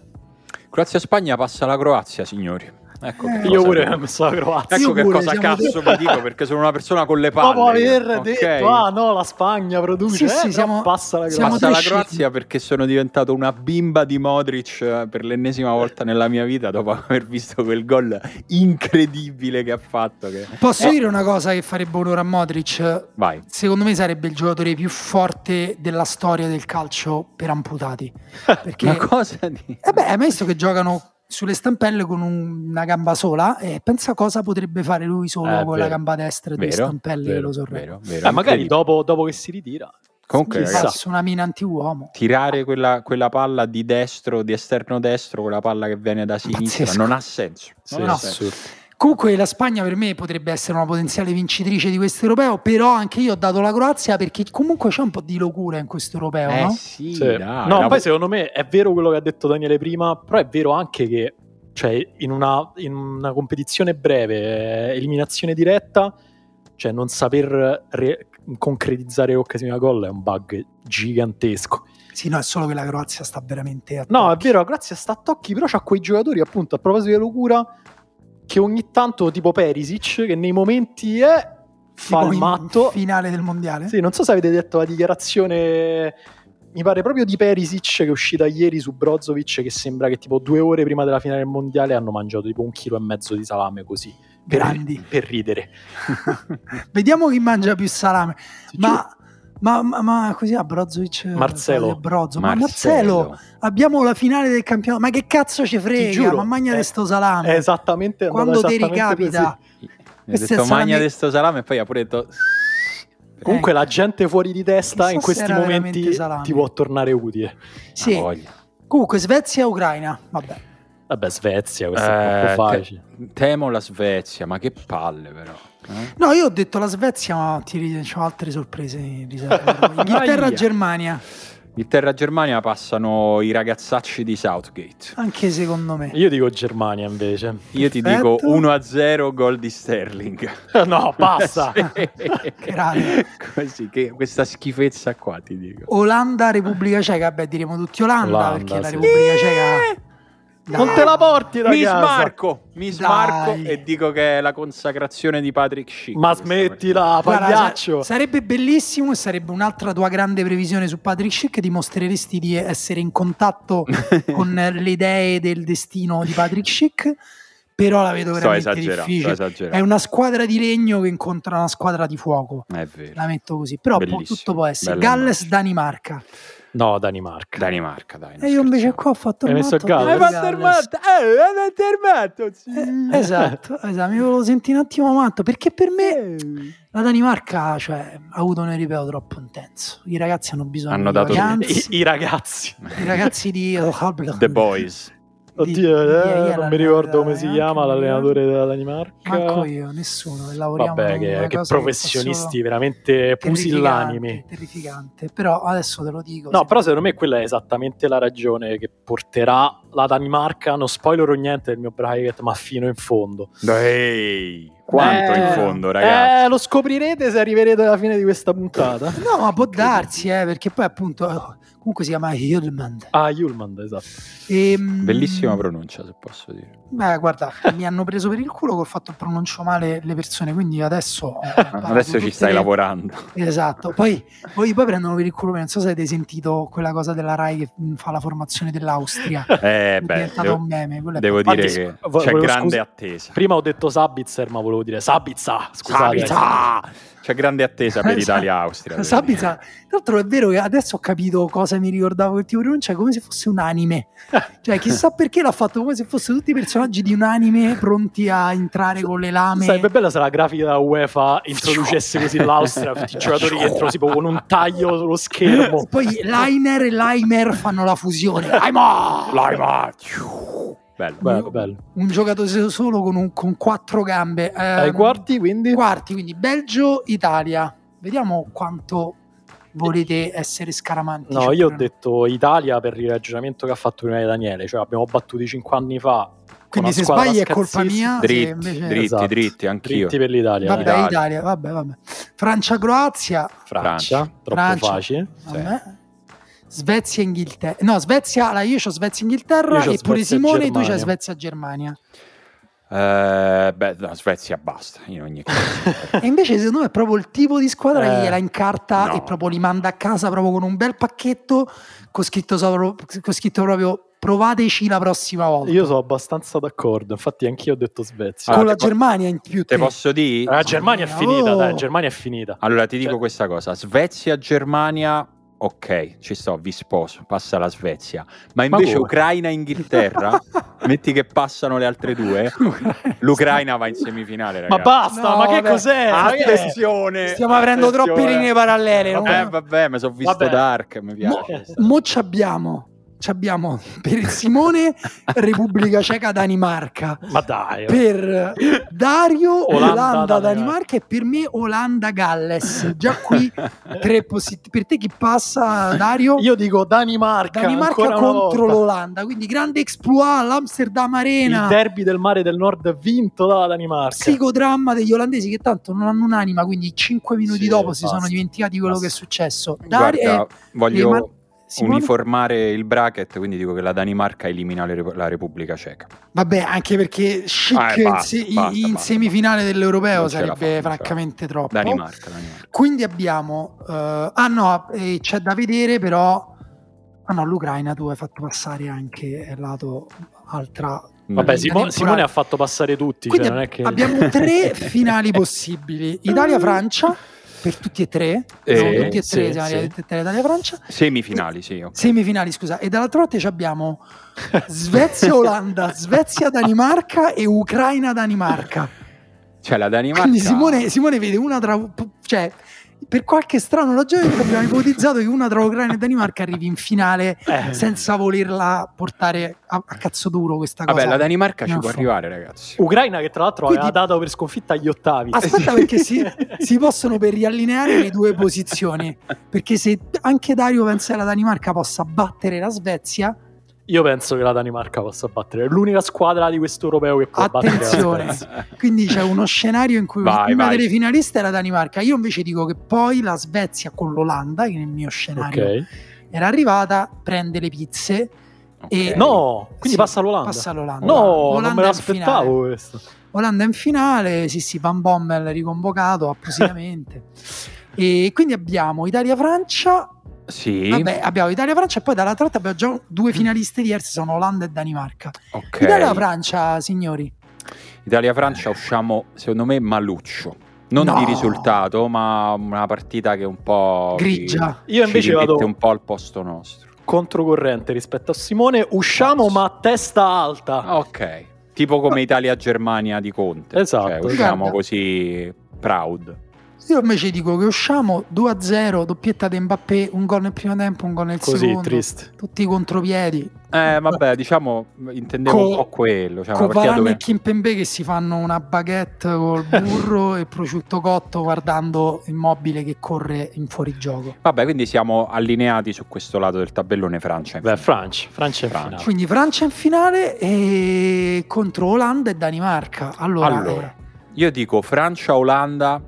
Croazia-Spagna passa la Croazia, signori. Ecco Eh, Io pure messo la Croazia. Ecco che cosa cazzo vi dico perché sono una persona con le palle. Dopo aver io, ok? detto, ah no, la Spagna produce, Sì, eh, sì, siamo- passa la Croazia. Passa la Croazia perché sono diventato una bimba di Modric eh, per l'ennesima volta nella mia vita dopo aver visto quel gol incredibile che ha fatto. Che... Posso Eh, dire una cosa che farebbe onore a Modric? Vai. Secondo me sarebbe il giocatore più forte della storia del calcio per amputati. Perché, Una cosa di... eh beh, hai mai visto che giocano sulle stampelle con un- una gamba sola? E pensa cosa potrebbe fare lui solo Eh, con la vero. gamba destra e due Vero, stampelle che vero, lo sorreggono. Eh, magari dopo, dopo che si ritira. Comunque, ragazzi, una mina anti-uomo. tirare quella, quella palla di destro, di esterno destro, quella palla che viene da sinistra, Pazzesco. non ha senso. Non no. ha senso. Comunque la Spagna per me potrebbe essere una potenziale vincitrice di questo europeo, però anche io ho dato la Croazia perché comunque c'è un po' di locura in questo europeo, Eh no? sì, Sì. dai. no, no, poi secondo me è vero quello che ha detto Daniele prima, però è vero anche che cioè, in, una, in una competizione breve, eh, eliminazione diretta, cioè non saper re- concretizzare occasioni da gol è un bug gigantesco. Sì, no, è solo che la Croazia sta veramente a No, è tocchi. vero, grazie a sta a tocchi, però c'ha quei giocatori, appunto, a proposito di locura, che ogni tanto, tipo Perisic, che nei momenti è fa il matto. finale del mondiale. Sì, non so se avete detto la dichiarazione, mi pare proprio di Perisic che è uscita ieri su Brozovic, che sembra che tipo due ore prima della finale del mondiale hanno mangiato tipo un chilo e mezzo di salame così. Per, Grandi. per ridere. Vediamo chi mangia più salame. Giuro. Ma, ma, ma, ma così a Brozovic Marcelo. Brozzo. Ma Marcelo, abbiamo la finale del campionato. Ma che cazzo ci frega? giuro, ma mangia eh, sto salame. È esattamente è Quando ti esattamente ricapita. così. Mi ha Queste detto magna di sto salame e poi ha pure detto... Comunque Eh. la gente fuori di testa Chissà in questi momenti ti può tornare utile. Sì. "Ah, voglia". Comunque Svezia-Ucraina. Vabbè. Vabbè, Svezia, questo è Eh, troppo te- facile. temo la Svezia, ma che palle però. Eh? No, io ho detto la Svezia, ma ti ho altre sorprese in riserva. Inghilterra-Germania. Inghilterra-Germania passano i ragazzacci di Southgate. Anche secondo me. Io dico Germania invece. Io ti Perfetto. dico 1-0 gol di Sterling. no, basta. Grande. Così, che questa schifezza qua ti dico. Olanda, Repubblica Ceca. Beh, diremo tutti Olanda, Olanda, perché la sì. Repubblica Ceca. Dai. Non te la porti da Mi casa. smarco, mi smarco Dai. e dico che è la consacrazione di Patrick Schick. Ma smettila, pagliaccio. sa- sarebbe bellissimo e sarebbe un'altra tua grande previsione su Patrick Schick. Dimostreresti di essere in contatto con le idee del destino di Patrick Schick. Però la vedo veramente difficile. È una squadra di legno che incontra una squadra di fuoco. È vero. La metto così. Però può- tutto può essere. bella Galles-Danimarca. No, Danimarca. Danimarca, dai. E io invece qua ho fatto Hai il messo il matto Galles? Hai fatto il Galles. matto, eh, hai fatto il matto. Eh, esatto, esatto, mi volevo sentire un attimo matto perché per me la Danimarca cioè, ha avuto un europeo troppo intenso. I ragazzi hanno bisogno Hanno di dato vacanze. I, i ragazzi. I ragazzi di The Boys. Oddio, di- eh, è non mi ricordo come si chiama l'allenatore della Danimarca. Manco io, nessuno. Lavoriamo Vabbè, che, che professionisti solo- veramente pusillanimi. Terrificante, terrificante. Però adesso te lo dico. No, se- però secondo me quella è esattamente la ragione che porterà la Danimarca, non spoilerò niente del mio bracket, ma fino in fondo. Ehi, quanto Eh, in fondo, ragazzi? Eh, lo scoprirete se arriverete alla fine di questa puntata. No, ma può darsi, eh, perché poi appunto oh, comunque si chiama Hillman. Ah, Yulman, esatto. Ehm, Bellissima pronuncia, se posso dire. Beh, guarda, mi hanno preso per il culo col fatto che pronuncio male le persone, quindi adesso... eh, Adesso ci stai le- lavorando. Esatto, poi, poi, poi prendono per il culo, non so se avete sentito quella cosa della RAI che mh, fa la formazione dell'Austria. Eh, è beh, diventato devo, un meme. quello devo dire che vo- c'è grande scusa- attesa. Prima ho detto Sabitzer, ma volevo dire Sabitza. Scusate. Sabitza! C'è grande attesa per Esatto. Italia-Austria. Sabitza, tra l'altro è vero che adesso ho capito cosa mi ricordavo quel tipo di pronuncia, come se fosse un anime. Cioè, chissà perché l'ha fatto come se fossero tutti i personaggi di un anime pronti a entrare con le lame. Sarebbe bella se la grafica della UEFA introducesse così l'Austria, tutti i giocatori che entrano tipo con un taglio sullo schermo. E poi Liner e Limer fanno la fusione. Laima! Laima! Bello. Bello, bello. Un giocatore solo con, un- con quattro gambe. Eh, Ai quarti, quindi? quarti, quindi Belgio, Italia. Vediamo quanto volete essere scaramanti. No, io ho detto Italia per il ragionamento che ha fatto prima di Daniele, cioè abbiamo battuti 5 anni fa. Quindi se sbagli è colpa mia. Dritti, invece- dritti, Esatto. dritti, anch'io. Dritti per l'Italia. Vabbè. Italia. Italia, vabbè, vabbè. Francia-Croazia, Francia, troppo Francia. facile. vabbè. Svezia Inghilterra. No, Svezia, allora io ho Svezia Inghilterra e pure Svezia e Simone tu c'hai Germania. Svezia Germania. Eh, beh, no, Svezia basta, in ogni caso. E invece secondo me è proprio il tipo di squadra Eh, che gliela incarta no. e proprio li manda a casa proprio con un bel pacchetto con scritto, sopra- con scritto proprio provateci la prossima volta. Io sono abbastanza d'accordo, infatti anch'io ho detto Svezia. con Ah, la Germania in più. Te te. posso dire? La Germania è Oh. finita, dai, Germania è finita. Allora ti dico Cioè- questa cosa: Svezia-Germania, ok, ci sto, vi sposo, passa la Svezia. Ma invece come? Ucraina-Inghilterra, metti che passano le altre due, l'Ucraina va in semifinale, Ma ragazzi. basta, No, ma che vabbè. cos'è? Ma? Attenzione! Stiamo aprendo troppe attenzione. linee parallele. Eh, vabbè, mi sono visto Vabbè. Dark, mi Mo, piace. mo ci abbiamo, abbiamo per il Simone Repubblica Ceca Danimarca. Ma dai. oh. Per Dario Olanda, Olanda, Danimarca. Danimarca e per me Olanda Galles. Già qui tre possibilità. Per te chi passa Dario? Io dico Danimarca, Danimarca contro volta. l'Olanda, quindi grande exploit all'Amsterdam Arena. Il derby del mare del nord vinto dalla Danimarca. Psicodramma degli olandesi che tanto non hanno un'anima, quindi cinque minuti Sì, dopo si basta, sono dimenticati quello basta. che è successo. Dario, Guarda, eh, voglio Simone? uniformare il bracket, quindi dico che la Danimarca elimina le- la Repubblica Ceca. Vabbè, anche perché chic Ah, basta, in, se- basta, in basta. semifinale dell'europeo sarebbe fa, francamente troppo. Danimarca, Danimarca. Quindi abbiamo... eh, ah no, eh, c'è da vedere però... Ah no, l'Ucraina tu hai fatto passare anche il lato altra... Vabbè. Simo-. Simone ha fatto passare tutti. Cioè, non è che... abbiamo tre finali possibili. Italia-Francia, per tutti e tre. Eh, Sono tutti e sì, tre, siamo sì. arrivati e tre, Italia-Francia. Semifinali, sì. ok. Semifinali, scusa. E dall'altra parte ci abbiamo Svezia-Olanda, Svezia-Danimarca e Ucraina-Danimarca. Cioè la Danimarca... Quindi Simone, Simone vede una tra... Cioè, per qualche strano ragione abbiamo ipotizzato che una tra Ucraina e Danimarca arrivi in finale Eh. senza volerla portare a, a cazzo duro questa cosa. Vabbè, la Danimarca ci può arrivare, ragazzi. Ucraina che tra l'altro Quindi- aveva dato per sconfitta agli ottavi. Aspetta perché si, si possono per riallineare le due posizioni. Perché se anche Dario pensa che la Danimarca possa battere la Svezia, Io penso che la Danimarca possa battere. È l'unica squadra di questo europeo che può battere la attenzione. Svezia. Quindi c'è uno scenario in cui Vai, una vai. delle finaliste è la Danimarca. Io invece dico che poi la Svezia con l'Olanda, che nel mio scenario Ok. era arrivata, prende le pizze e Ok. No, quindi Sì, passa l'Olanda. passa l'Olanda. No, Olanda non me l'aspettavo questo. Olanda in finale, sì sì, Van Bommel riconvocato appositamente. e quindi abbiamo Italia-Francia, Sì, vabbè abbiamo Italia-Francia e poi dall'altra parte abbiamo già due finaliste diverse, sono Olanda e Danimarca. ok. Italia-Francia, signori. Italia-Francia usciamo, secondo me, maluccio. Non No. di risultato, ma una partita che un po'... Grigia. ci- Io invece vado un po' al posto nostro. controcorrente rispetto a Simone. Usciamo ma a testa alta. Ok. Tipo come Italia-Germania di Conte. Esatto. Cioè, usciamo Guarda. così proud. Io invece dico che usciamo 2-0, doppietta di Mbappé, un gol nel primo tempo, un gol nel Così, secondo. triste. Tutti i contropiedi. Eh, vabbè, diciamo, intendevo Co- un po' quello. Cioè con Varane dove... e Kimpembe che si fanno una baguette col burro e prosciutto cotto guardando Immobile che corre in fuorigioco. Vabbè, quindi siamo allineati su questo lato del tabellone Francia. Beh, Francia, Francia in Francia. finale. Quindi Francia in finale e contro Olanda e Danimarca. Allora, Allora, io dico Francia-Olanda,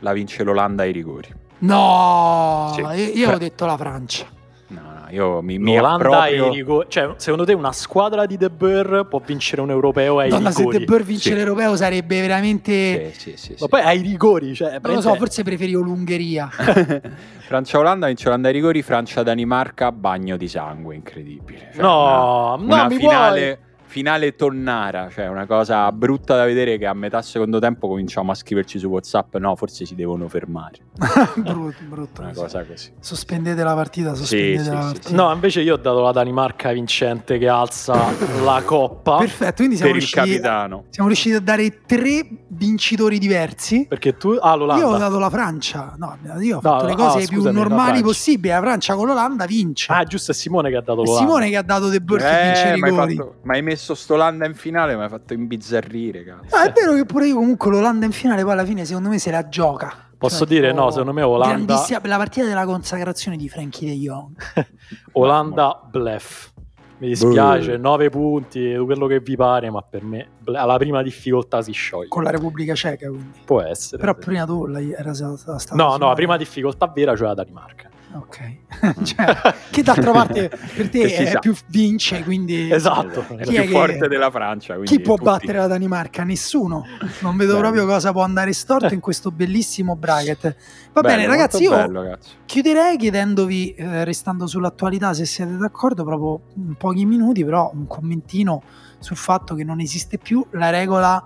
la vince l'Olanda ai rigori. no, Sì. io, io avevo detto la Francia. No, no, io mi, mi L'Olanda ai approprio... rigori. Cioè, secondo te una squadra di De Boer può vincere un europeo ai Donna, se rigori? De Boer vince Sì. l'europeo sarebbe veramente... Sì, sì, sì, Ma sì. poi ai rigori, cioè, Non lo so, forse preferivo l'Ungheria. Francia-Olanda vince l'Olanda ai rigori, Francia-Danimarca, bagno di sangue, incredibile. Cioè, No, una, no, una mi finale, finale tonnara, cioè una cosa brutta da vedere che a metà secondo tempo cominciamo a scriverci su WhatsApp, no, forse si devono fermare. brutto, brutto. Una sì. cosa così. Sospendete la partita, sospendete sì, la sì, partita. No, invece io ho dato la Danimarca vincente che alza la coppa. Perfetto, quindi siamo Per il riusciti, capitano. siamo riusciti a dare tre vincitori diversi. Perché tu... Ah, l'Olanda. Io ho dato la Francia, no, io ho No, fatto le ah, cose più scusami, la normali Francia. possibili. La Francia con l'Olanda vince. Ah, giusto, è Simone che ha dato È l'Olanda. Simone che ha dato De Boer che vince Eh, i rigori. fatto- ma hai messo st'Olanda in finale, mi hai fatto imbizzarrire, cazzo. Ah, è vero che pure io comunque l'Olanda in finale poi alla fine secondo me se la gioca. Posso Cioè, dire, tipo, no, secondo me Olanda- La partita della consacrazione di Frankie De Jong. Olanda bluff. Mi dispiace, 9 punti, quello che vi pare, ma per me alla prima difficoltà si scioglie. Con la Repubblica Ceca quindi. Può essere. Però sì. prima tu era stata No, no, la prima difficoltà vera cioè la Danimarca. Ok. cioè, che d'altra parte per te Che è più vince, quindi Esatto. È Chi è più che- forte della Francia. chi può tutti. battere la Danimarca? Nessuno. Non vedo Bello. proprio cosa può andare storto in questo bellissimo bracket. Va bene, Bello, ragazzi, io bello, chiuderei chiedendovi, eh, restando sull'attualità, se siete d'accordo, proprio in pochi minuti, però un commentino sul fatto che non esiste più la regola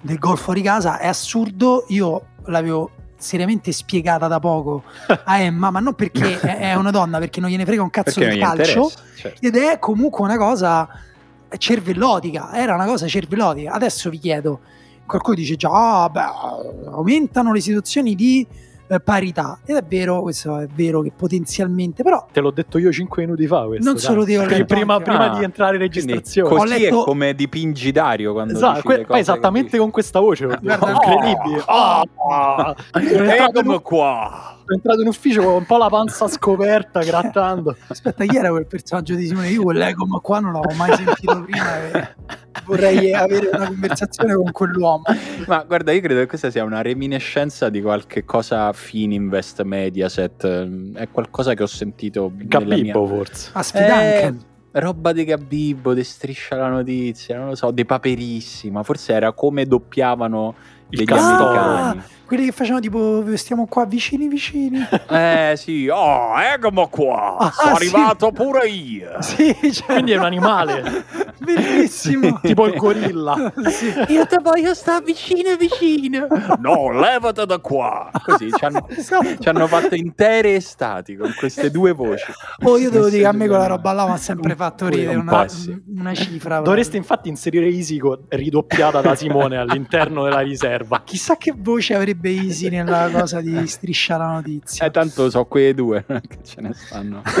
del gol fuori casa. È assurdo, io l'avevo seriamente spiegata da poco a Emma, ma non perché è una donna, perché non gliene frega un cazzo Perché del calcio. certo. Ed è comunque una cosa cervellotica, era una cosa cervellotica. Adesso vi chiedo, qualcuno dice già, ah, beh, aumentano le situazioni di eh, parità. Ed è vero, questo è vero che potenzialmente, però Te l'ho detto io 5 minuti fa questo. Non dai. solo te, ho letto prima, anche- prima Ah, di entrare in registrazione. Ho così letto- è come dipingi Dario quando Esatto, dici que- esattamente con questa voce. Guarda, incredibile. oh, Ah! dici. Sono entrato, qua. Sono entrato in ufficio con un po' la panza scoperta, grattando. aspetta, chi era quel personaggio di Simone? Io quell'ego, ma qua non l'avevo mai sentito prima e vorrei avere una conversazione con quell'uomo. Ma guarda, io credo che questa sia una reminiscenza di qualche cosa Fininvest Mediaset. ehm, È qualcosa che ho sentito nella mia... Forse. A Sfidanken. Eh, roba di Gabibbo, di Striscia la Notizia, non lo so, di Paperissima. Forse era come doppiavano Il degli Castoro. americani. Quelli che facevano tipo stiamo qua vicini vicini. Eh sì, oh, eccomi qua, Ah, sono sì. arrivato pure io. sì, cioè, Quindi è un animale, bellissimo. tipo il gorilla. Sì. Io te voglio stare vicino vicino. No, levate da qua. Così ci hanno, Esatto. ci hanno fatto intere estati con queste due voci. Oh, io devo dire che a me quella roba là mi ha sempre fatto ridere un una, sì. una cifra. Dovreste infatti inserire Isico ridoppiata da Simone all'interno della riserva. Chissà che voce avrebbe Easy nella cosa di striscia la notizia. Eh, tanto so quei due che ce ne stanno.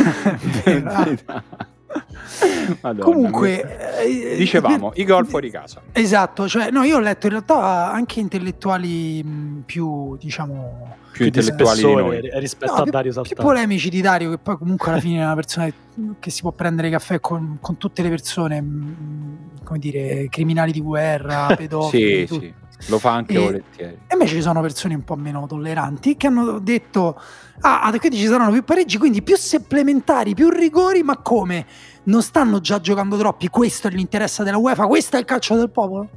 Madonna, Comunque, eh, dicevamo, per- i gol fuori casa. Esatto, cioè, no, io ho letto in realtà anche intellettuali mh, più, diciamo, Più intellettuali di noi. rispetto no, a più, Dario più Saltato. polemici di Dario, che poi comunque alla fine è una persona che, che si può prendere caffè con, con tutte le persone, mh, come dire, criminali di guerra, pedofili, Sì, tutto. sì, lo fa anche E- volentieri. E invece ci sono persone un po' meno tolleranti che hanno detto: Ah, ah, quindi ci saranno più pareggi, quindi più supplementari, più rigori, ma come? Non stanno già giocando troppi? Questo è l'interesse della UEFA? Questo è il calcio del popolo?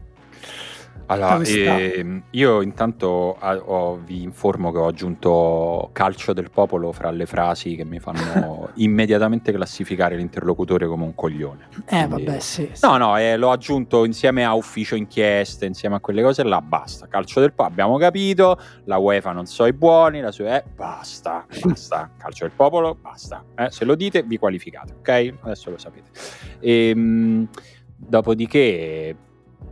Allora, ehm, io intanto ho- vi informo che ho aggiunto calcio del popolo fra le frasi che mi fanno immediatamente classificare l'interlocutore come un coglione. Eh, Quindi- vabbè, sì. sì. No, no, eh, l'ho aggiunto insieme a ufficio inchieste, insieme a quelle cose là, basta. Calcio del popolo, abbiamo capito, la UEFA non so i buoni, la sua... Eh, basta, basta. Calcio del popolo, basta. Eh, se lo dite, vi qualificate, ok? Adesso lo sapete. Ehm, dopodiché,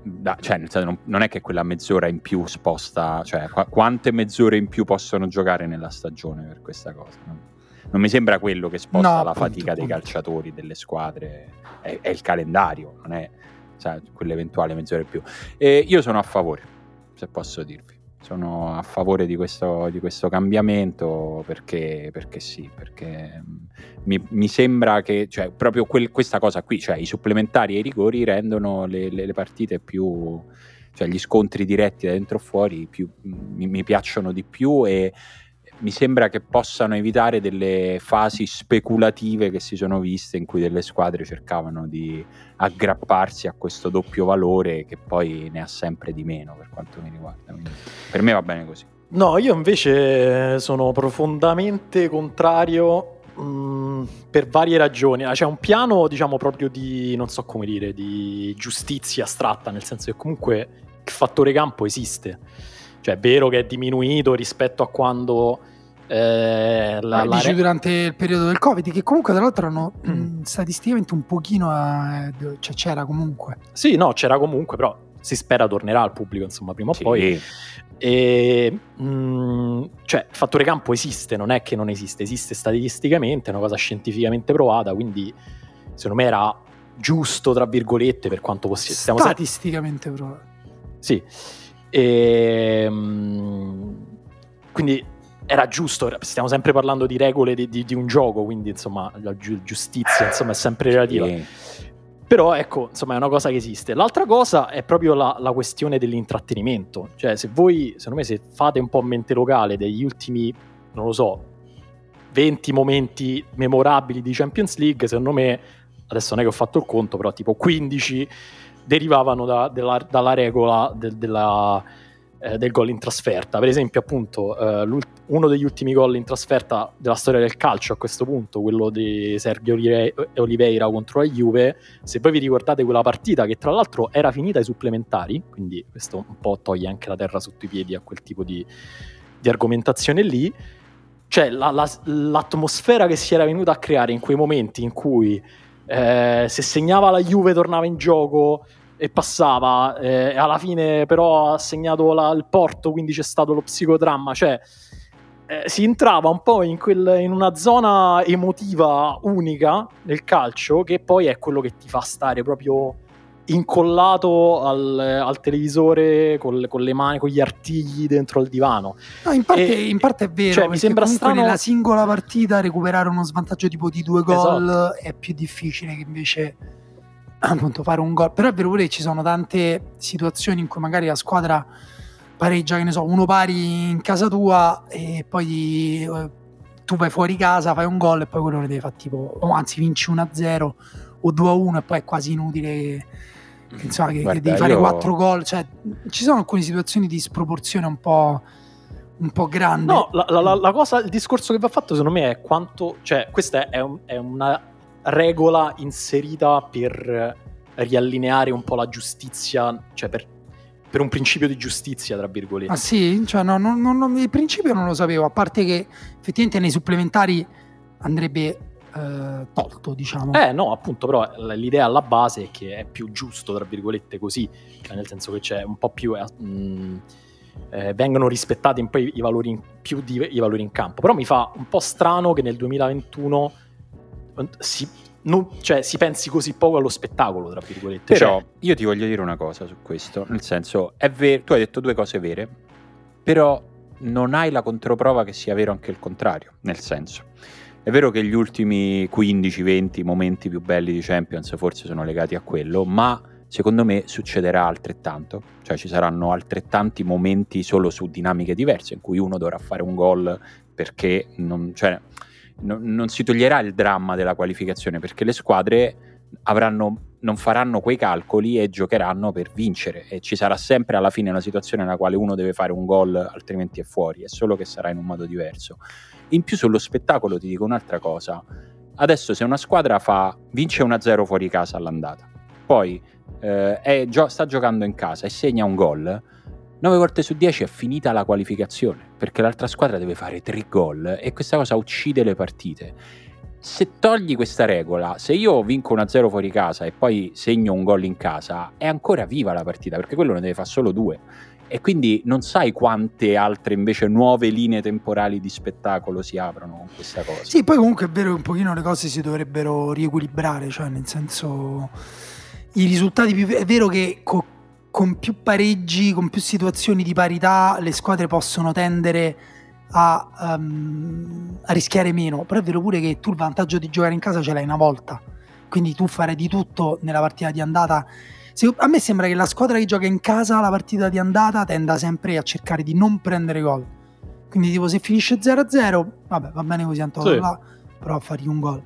da, cioè, non, non, è che quella mezz'ora in più sposta, cioè qu- quante mezz'ore in più possono giocare nella stagione per questa cosa? No? Non mi sembra quello che sposta no, la appunto, fatica appunto. dei calciatori, delle squadre, è, è il calendario, non è cioè, quell'eventuale mezz'ora in più. E io sono a favore, se posso dirvi sono a favore di questo, di questo cambiamento perché, perché, sì, perché mm, mi, mi sembra che cioè, proprio quel, questa cosa qui, cioè i supplementari e i rigori rendono le, le, le partite più, cioè gli scontri diretti da dentro o fuori più, mi, mi piacciono di più e mi sembra che possano evitare delle fasi speculative che si sono viste in cui delle squadre cercavano di aggrapparsi a questo doppio valore che poi ne ha sempre di meno per quanto mi riguarda. Quindi per me va bene così. No, io invece sono profondamente contrario mh, mm, per varie ragioni. C'è un piano, diciamo, proprio di, non so come dire, di giustizia astratta, nel senso che comunque il fattore campo esiste. Cioè è vero che è diminuito rispetto a quando eh, la, la re... durante il periodo del Covid, che comunque tra l'altro hanno mm. mh, statisticamente un pochino, a, cioè c'era comunque. Sì, no, c'era comunque, però si spera tornerà al pubblico, insomma, prima o sì. poi. E, mh, cioè, il fattore campo esiste, non è che non esiste, esiste statisticamente, è una cosa scientificamente provata, quindi secondo me era giusto, tra virgolette, per quanto possiamo... Statisticamente provato. Sì. E, mh, quindi era giusto, stiamo sempre parlando di regole di, di, di un gioco, quindi insomma la gi- giustizia insomma, è sempre relativa. Sì. Però ecco, insomma, è una cosa che esiste. L'altra cosa è proprio la, la, questione dell'intrattenimento. Cioè, se voi, secondo me, se fate un po' mente locale degli ultimi, non lo so, 20 momenti memorabili di Champions League, secondo me, adesso non è che ho fatto il conto, però tipo 15 derivavano da, della, dalla regola de, della eh, del gol in trasferta. Per esempio, appunto, eh, uno degli ultimi gol in trasferta della storia del calcio a questo punto, quello di Sergio Oliveira contro la Juve. Se voi vi ricordate quella partita, che tra l'altro era finita ai supplementari, quindi questo un po' toglie anche la terra sotto i piedi a quel tipo di, di argomentazione lì. Cioè, la, la, l'atmosfera che si era venuta a creare in quei momenti in cui eh, se segnava la Juve tornava in gioco, e passava, eh, alla fine però ha segnato la, il porto, quindi c'è stato lo psicodramma, cioè eh, si entrava un po' in, quel, in, una zona emotiva unica nel calcio, che poi è quello che ti fa stare proprio incollato al, al televisore con, con, le mani, con gli artigli dentro al divano. No, in parte, e, in parte è vero. Cioè, mi sembra strano nella singola partita recuperare uno svantaggio tipo di due gol esatto. è più difficile che invece appunto fare un gol. Però è vero pure che ci sono tante situazioni in cui magari la squadra pareggia, che ne so, uno pari in casa tua e poi eh, tu vai fuori casa, fai un gol e poi quello ne devi fare tipo, o anzi vinci 1-0 o 2-1 e poi è quasi inutile che, che, insomma, che, Guarda, che devi fare io... 4 gol. Cioè, ci sono alcune situazioni di sproporzione un po' un po' grande. No, la, la, la, cosa, il discorso che va fatto secondo me è quanto, cioè questa è, un, è una regola inserita per riallineare un po' la giustizia, cioè per, per un principio di giustizia, tra virgolette. Ah sì? Cioè, no, no, no, il principio non lo sapevo, a parte che effettivamente nei supplementari andrebbe eh, tolto, diciamo. Eh no, appunto, però l'idea alla base è che è più giusto, tra virgolette, così, cioè nel senso che c'è un po' più... Mh, eh, vengono rispettati un po' i, i valori in, più di, i valori in campo. Però mi fa un po' strano che nel 2021 si, non, cioè, si pensi così poco allo spettacolo, tra virgolette. Però cioè, io ti voglio dire una cosa su questo, nel senso, è vero, tu hai detto due cose vere, però non hai la controprova che sia vero anche il contrario, nel senso. È vero che gli ultimi 15-20 momenti più belli di Champions forse sono legati a quello, ma secondo me succederà altrettanto, cioè ci saranno altrettanti momenti solo su dinamiche diverse in cui uno dovrà fare un gol perché non, cioè, no, non si toglierà il dramma della qualificazione perché le squadre avranno, non faranno quei calcoli e giocheranno per vincere e ci sarà sempre alla fine una situazione nella quale uno deve fare un gol altrimenti è fuori, è solo che sarà in un modo diverso. In più sullo spettacolo ti dico un'altra cosa, adesso se una squadra fa, vince 1-0 fuori casa all'andata, poi eh, gio- sta giocando in casa e segna un gol, 9 volte su 10 è finita la qualificazione perché l'altra squadra deve fare 3 gol e questa cosa uccide le partite. se togli questa regola, se io vinco 1-0 fuori casa e poi segno un gol in casa, è ancora viva la partita, perché quello ne deve fare solo due. E quindi non sai quante altre invece nuove linee temporali di spettacolo si aprono con questa cosa. Sì, poi comunque è vero che un pochino le cose si dovrebbero riequilibrare, cioè nel senso i risultati più... È vero che co- con più pareggi, con più situazioni di parità, le squadre possono tendere a, um, a, rischiare meno. Però è vero pure che tu il vantaggio di giocare in casa ce l'hai una volta. Quindi tu fare di tutto nella partita di andata a me sembra che la squadra che gioca in casa la partita di andata tenda sempre a cercare di non prendere gol. Quindi, tipo, se finisce 0-0, vabbè, va bene così, tanto sì. là, però a fargli un gol.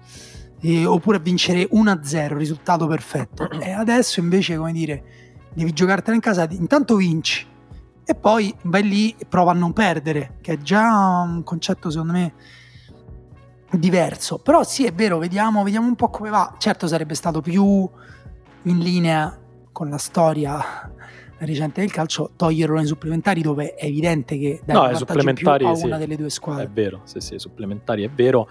E, oppure a vincere 1-0, risultato perfetto. e adesso invece, come dire, devi giocartela in casa, intanto vinci e poi vai lì e prova a non perdere, che è già un concetto secondo me diverso. Però sì, è vero, vediamo, vediamo un po' come va. Certo sarebbe stato più in linea con la storia recente del calcio toglierlo nei supplementari dove è evidente che dai no, supplementari, a sì, una delle due squadre. È vero, sì, sì, supplementari è vero.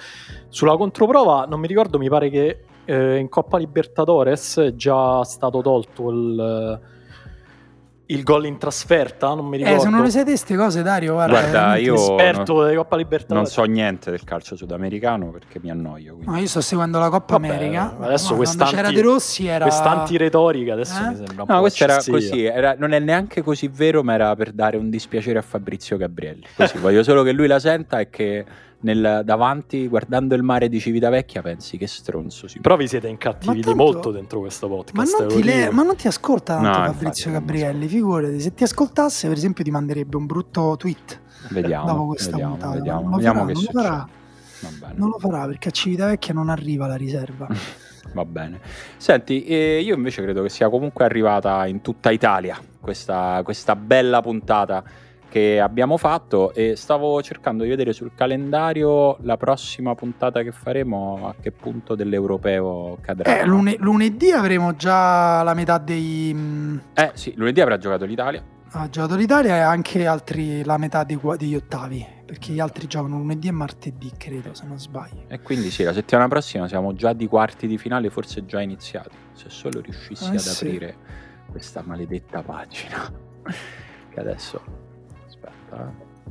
Sulla controprova non mi ricordo, mi pare che eh, in Coppa Libertadores è già stato tolto il il gol in trasferta, non mi ricordo. Eh, se non le sai queste cose, Dario, guarda, guarda io esperto non, della Coppa Libertadores. Non so niente del calcio sudamericano perché mi annoio. Quindi. No, io sto seguendo la Coppa Vabbè, America. Adesso no, quest'anti, c'era De Rossi era quest'anti retorica, adesso eh? mi sembra un no, po' questo era così, era, non è neanche così vero, ma era per dare un dispiacere a Fabrizio Gabrielli. Così, voglio solo che lui la senta e che nel, davanti, guardando il mare di Civitavecchia, pensi che stronzo. Si Però vi siete incattiviti tanto, molto dentro questo podcast. Ma non, le, ma non ti ascolta tanto no, Fabrizio Gabrielli, figurati. Se ti ascoltasse, per esempio, ti manderebbe un brutto tweet. Vediamo, dopo questa vediamo, puntata. vediamo, non lo vediamo farà, che non lo farà. Non lo farà perché a Civitavecchia non arriva la riserva. Va bene. Senti, eh, io invece credo che sia comunque arrivata in tutta Italia questa, questa bella puntata che abbiamo fatto e stavo cercando di vedere sul calendario la prossima puntata che faremo a che punto dell'europeo cadrà. Eh, lune- lunedì avremo già la metà dei... Mm, eh sì, lunedì avrà giocato l'Italia. Ha giocato l'Italia e anche altri, la metà dei, degli ottavi, perché gli altri giocano lunedì e martedì, credo, se non sbaglio. E quindi sì, la settimana prossima siamo già di quarti di finale, forse già iniziati. Se solo riuscissi eh, ad sì. aprire questa maledetta pagina. che adesso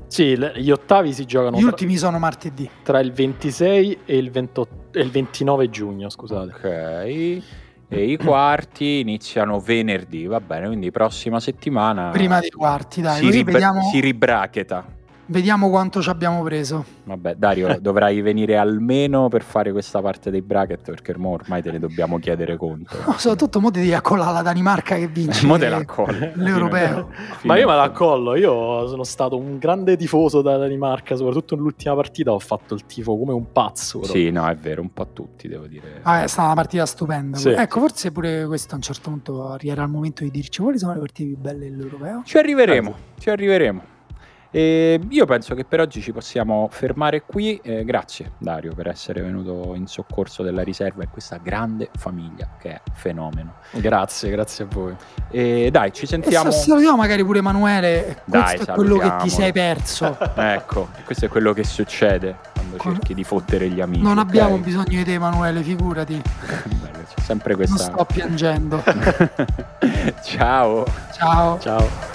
sì, gli ottavi si giocano. Gli tra, ultimi sono martedì. Tra il 26 e il, 28, e il 29 giugno, scusate. Ok. E i quarti iniziano venerdì, va bene, quindi prossima settimana. Prima dei quarti, dai. Si, ribra- vediamo... si ribracheta. Vediamo quanto ci abbiamo preso. Vabbè, Dario, dovrai venire almeno per fare questa parte dei bracket perché ormai te ne dobbiamo chiedere conto. No, soprattutto mo ti devi accollare la Danimarca che vince. mo te la accolli. L'europeo. Ma io me la accollo, io sono stato un grande tifoso della Danimarca, soprattutto nell'ultima partita ho fatto il tifo come un pazzo. Però. Sì, no, è vero, un po' tutti devo dire. Ah, è stata una partita stupenda. Sì. Ecco, forse pure questo a un certo punto arriverà il momento di dirci quali sono le partite più belle dell'europeo. Ci arriveremo, eh. ci arriveremo. E io penso che per oggi ci possiamo fermare qui. Eh, grazie Dario per essere venuto in soccorso della riserva e questa grande famiglia che è fenomeno. Grazie, grazie a voi. E dai, ci sentiamo. E salutiamo magari pure Emanuele. Dai, questo è quello che ti sei perso. ecco, questo è quello che succede quando cerchi di fottere gli amici. Non okay? abbiamo bisogno di te, Emanuele, figurati. Bello, c'è sempre questa. Non sto piangendo. Ciao. Ciao. Ciao.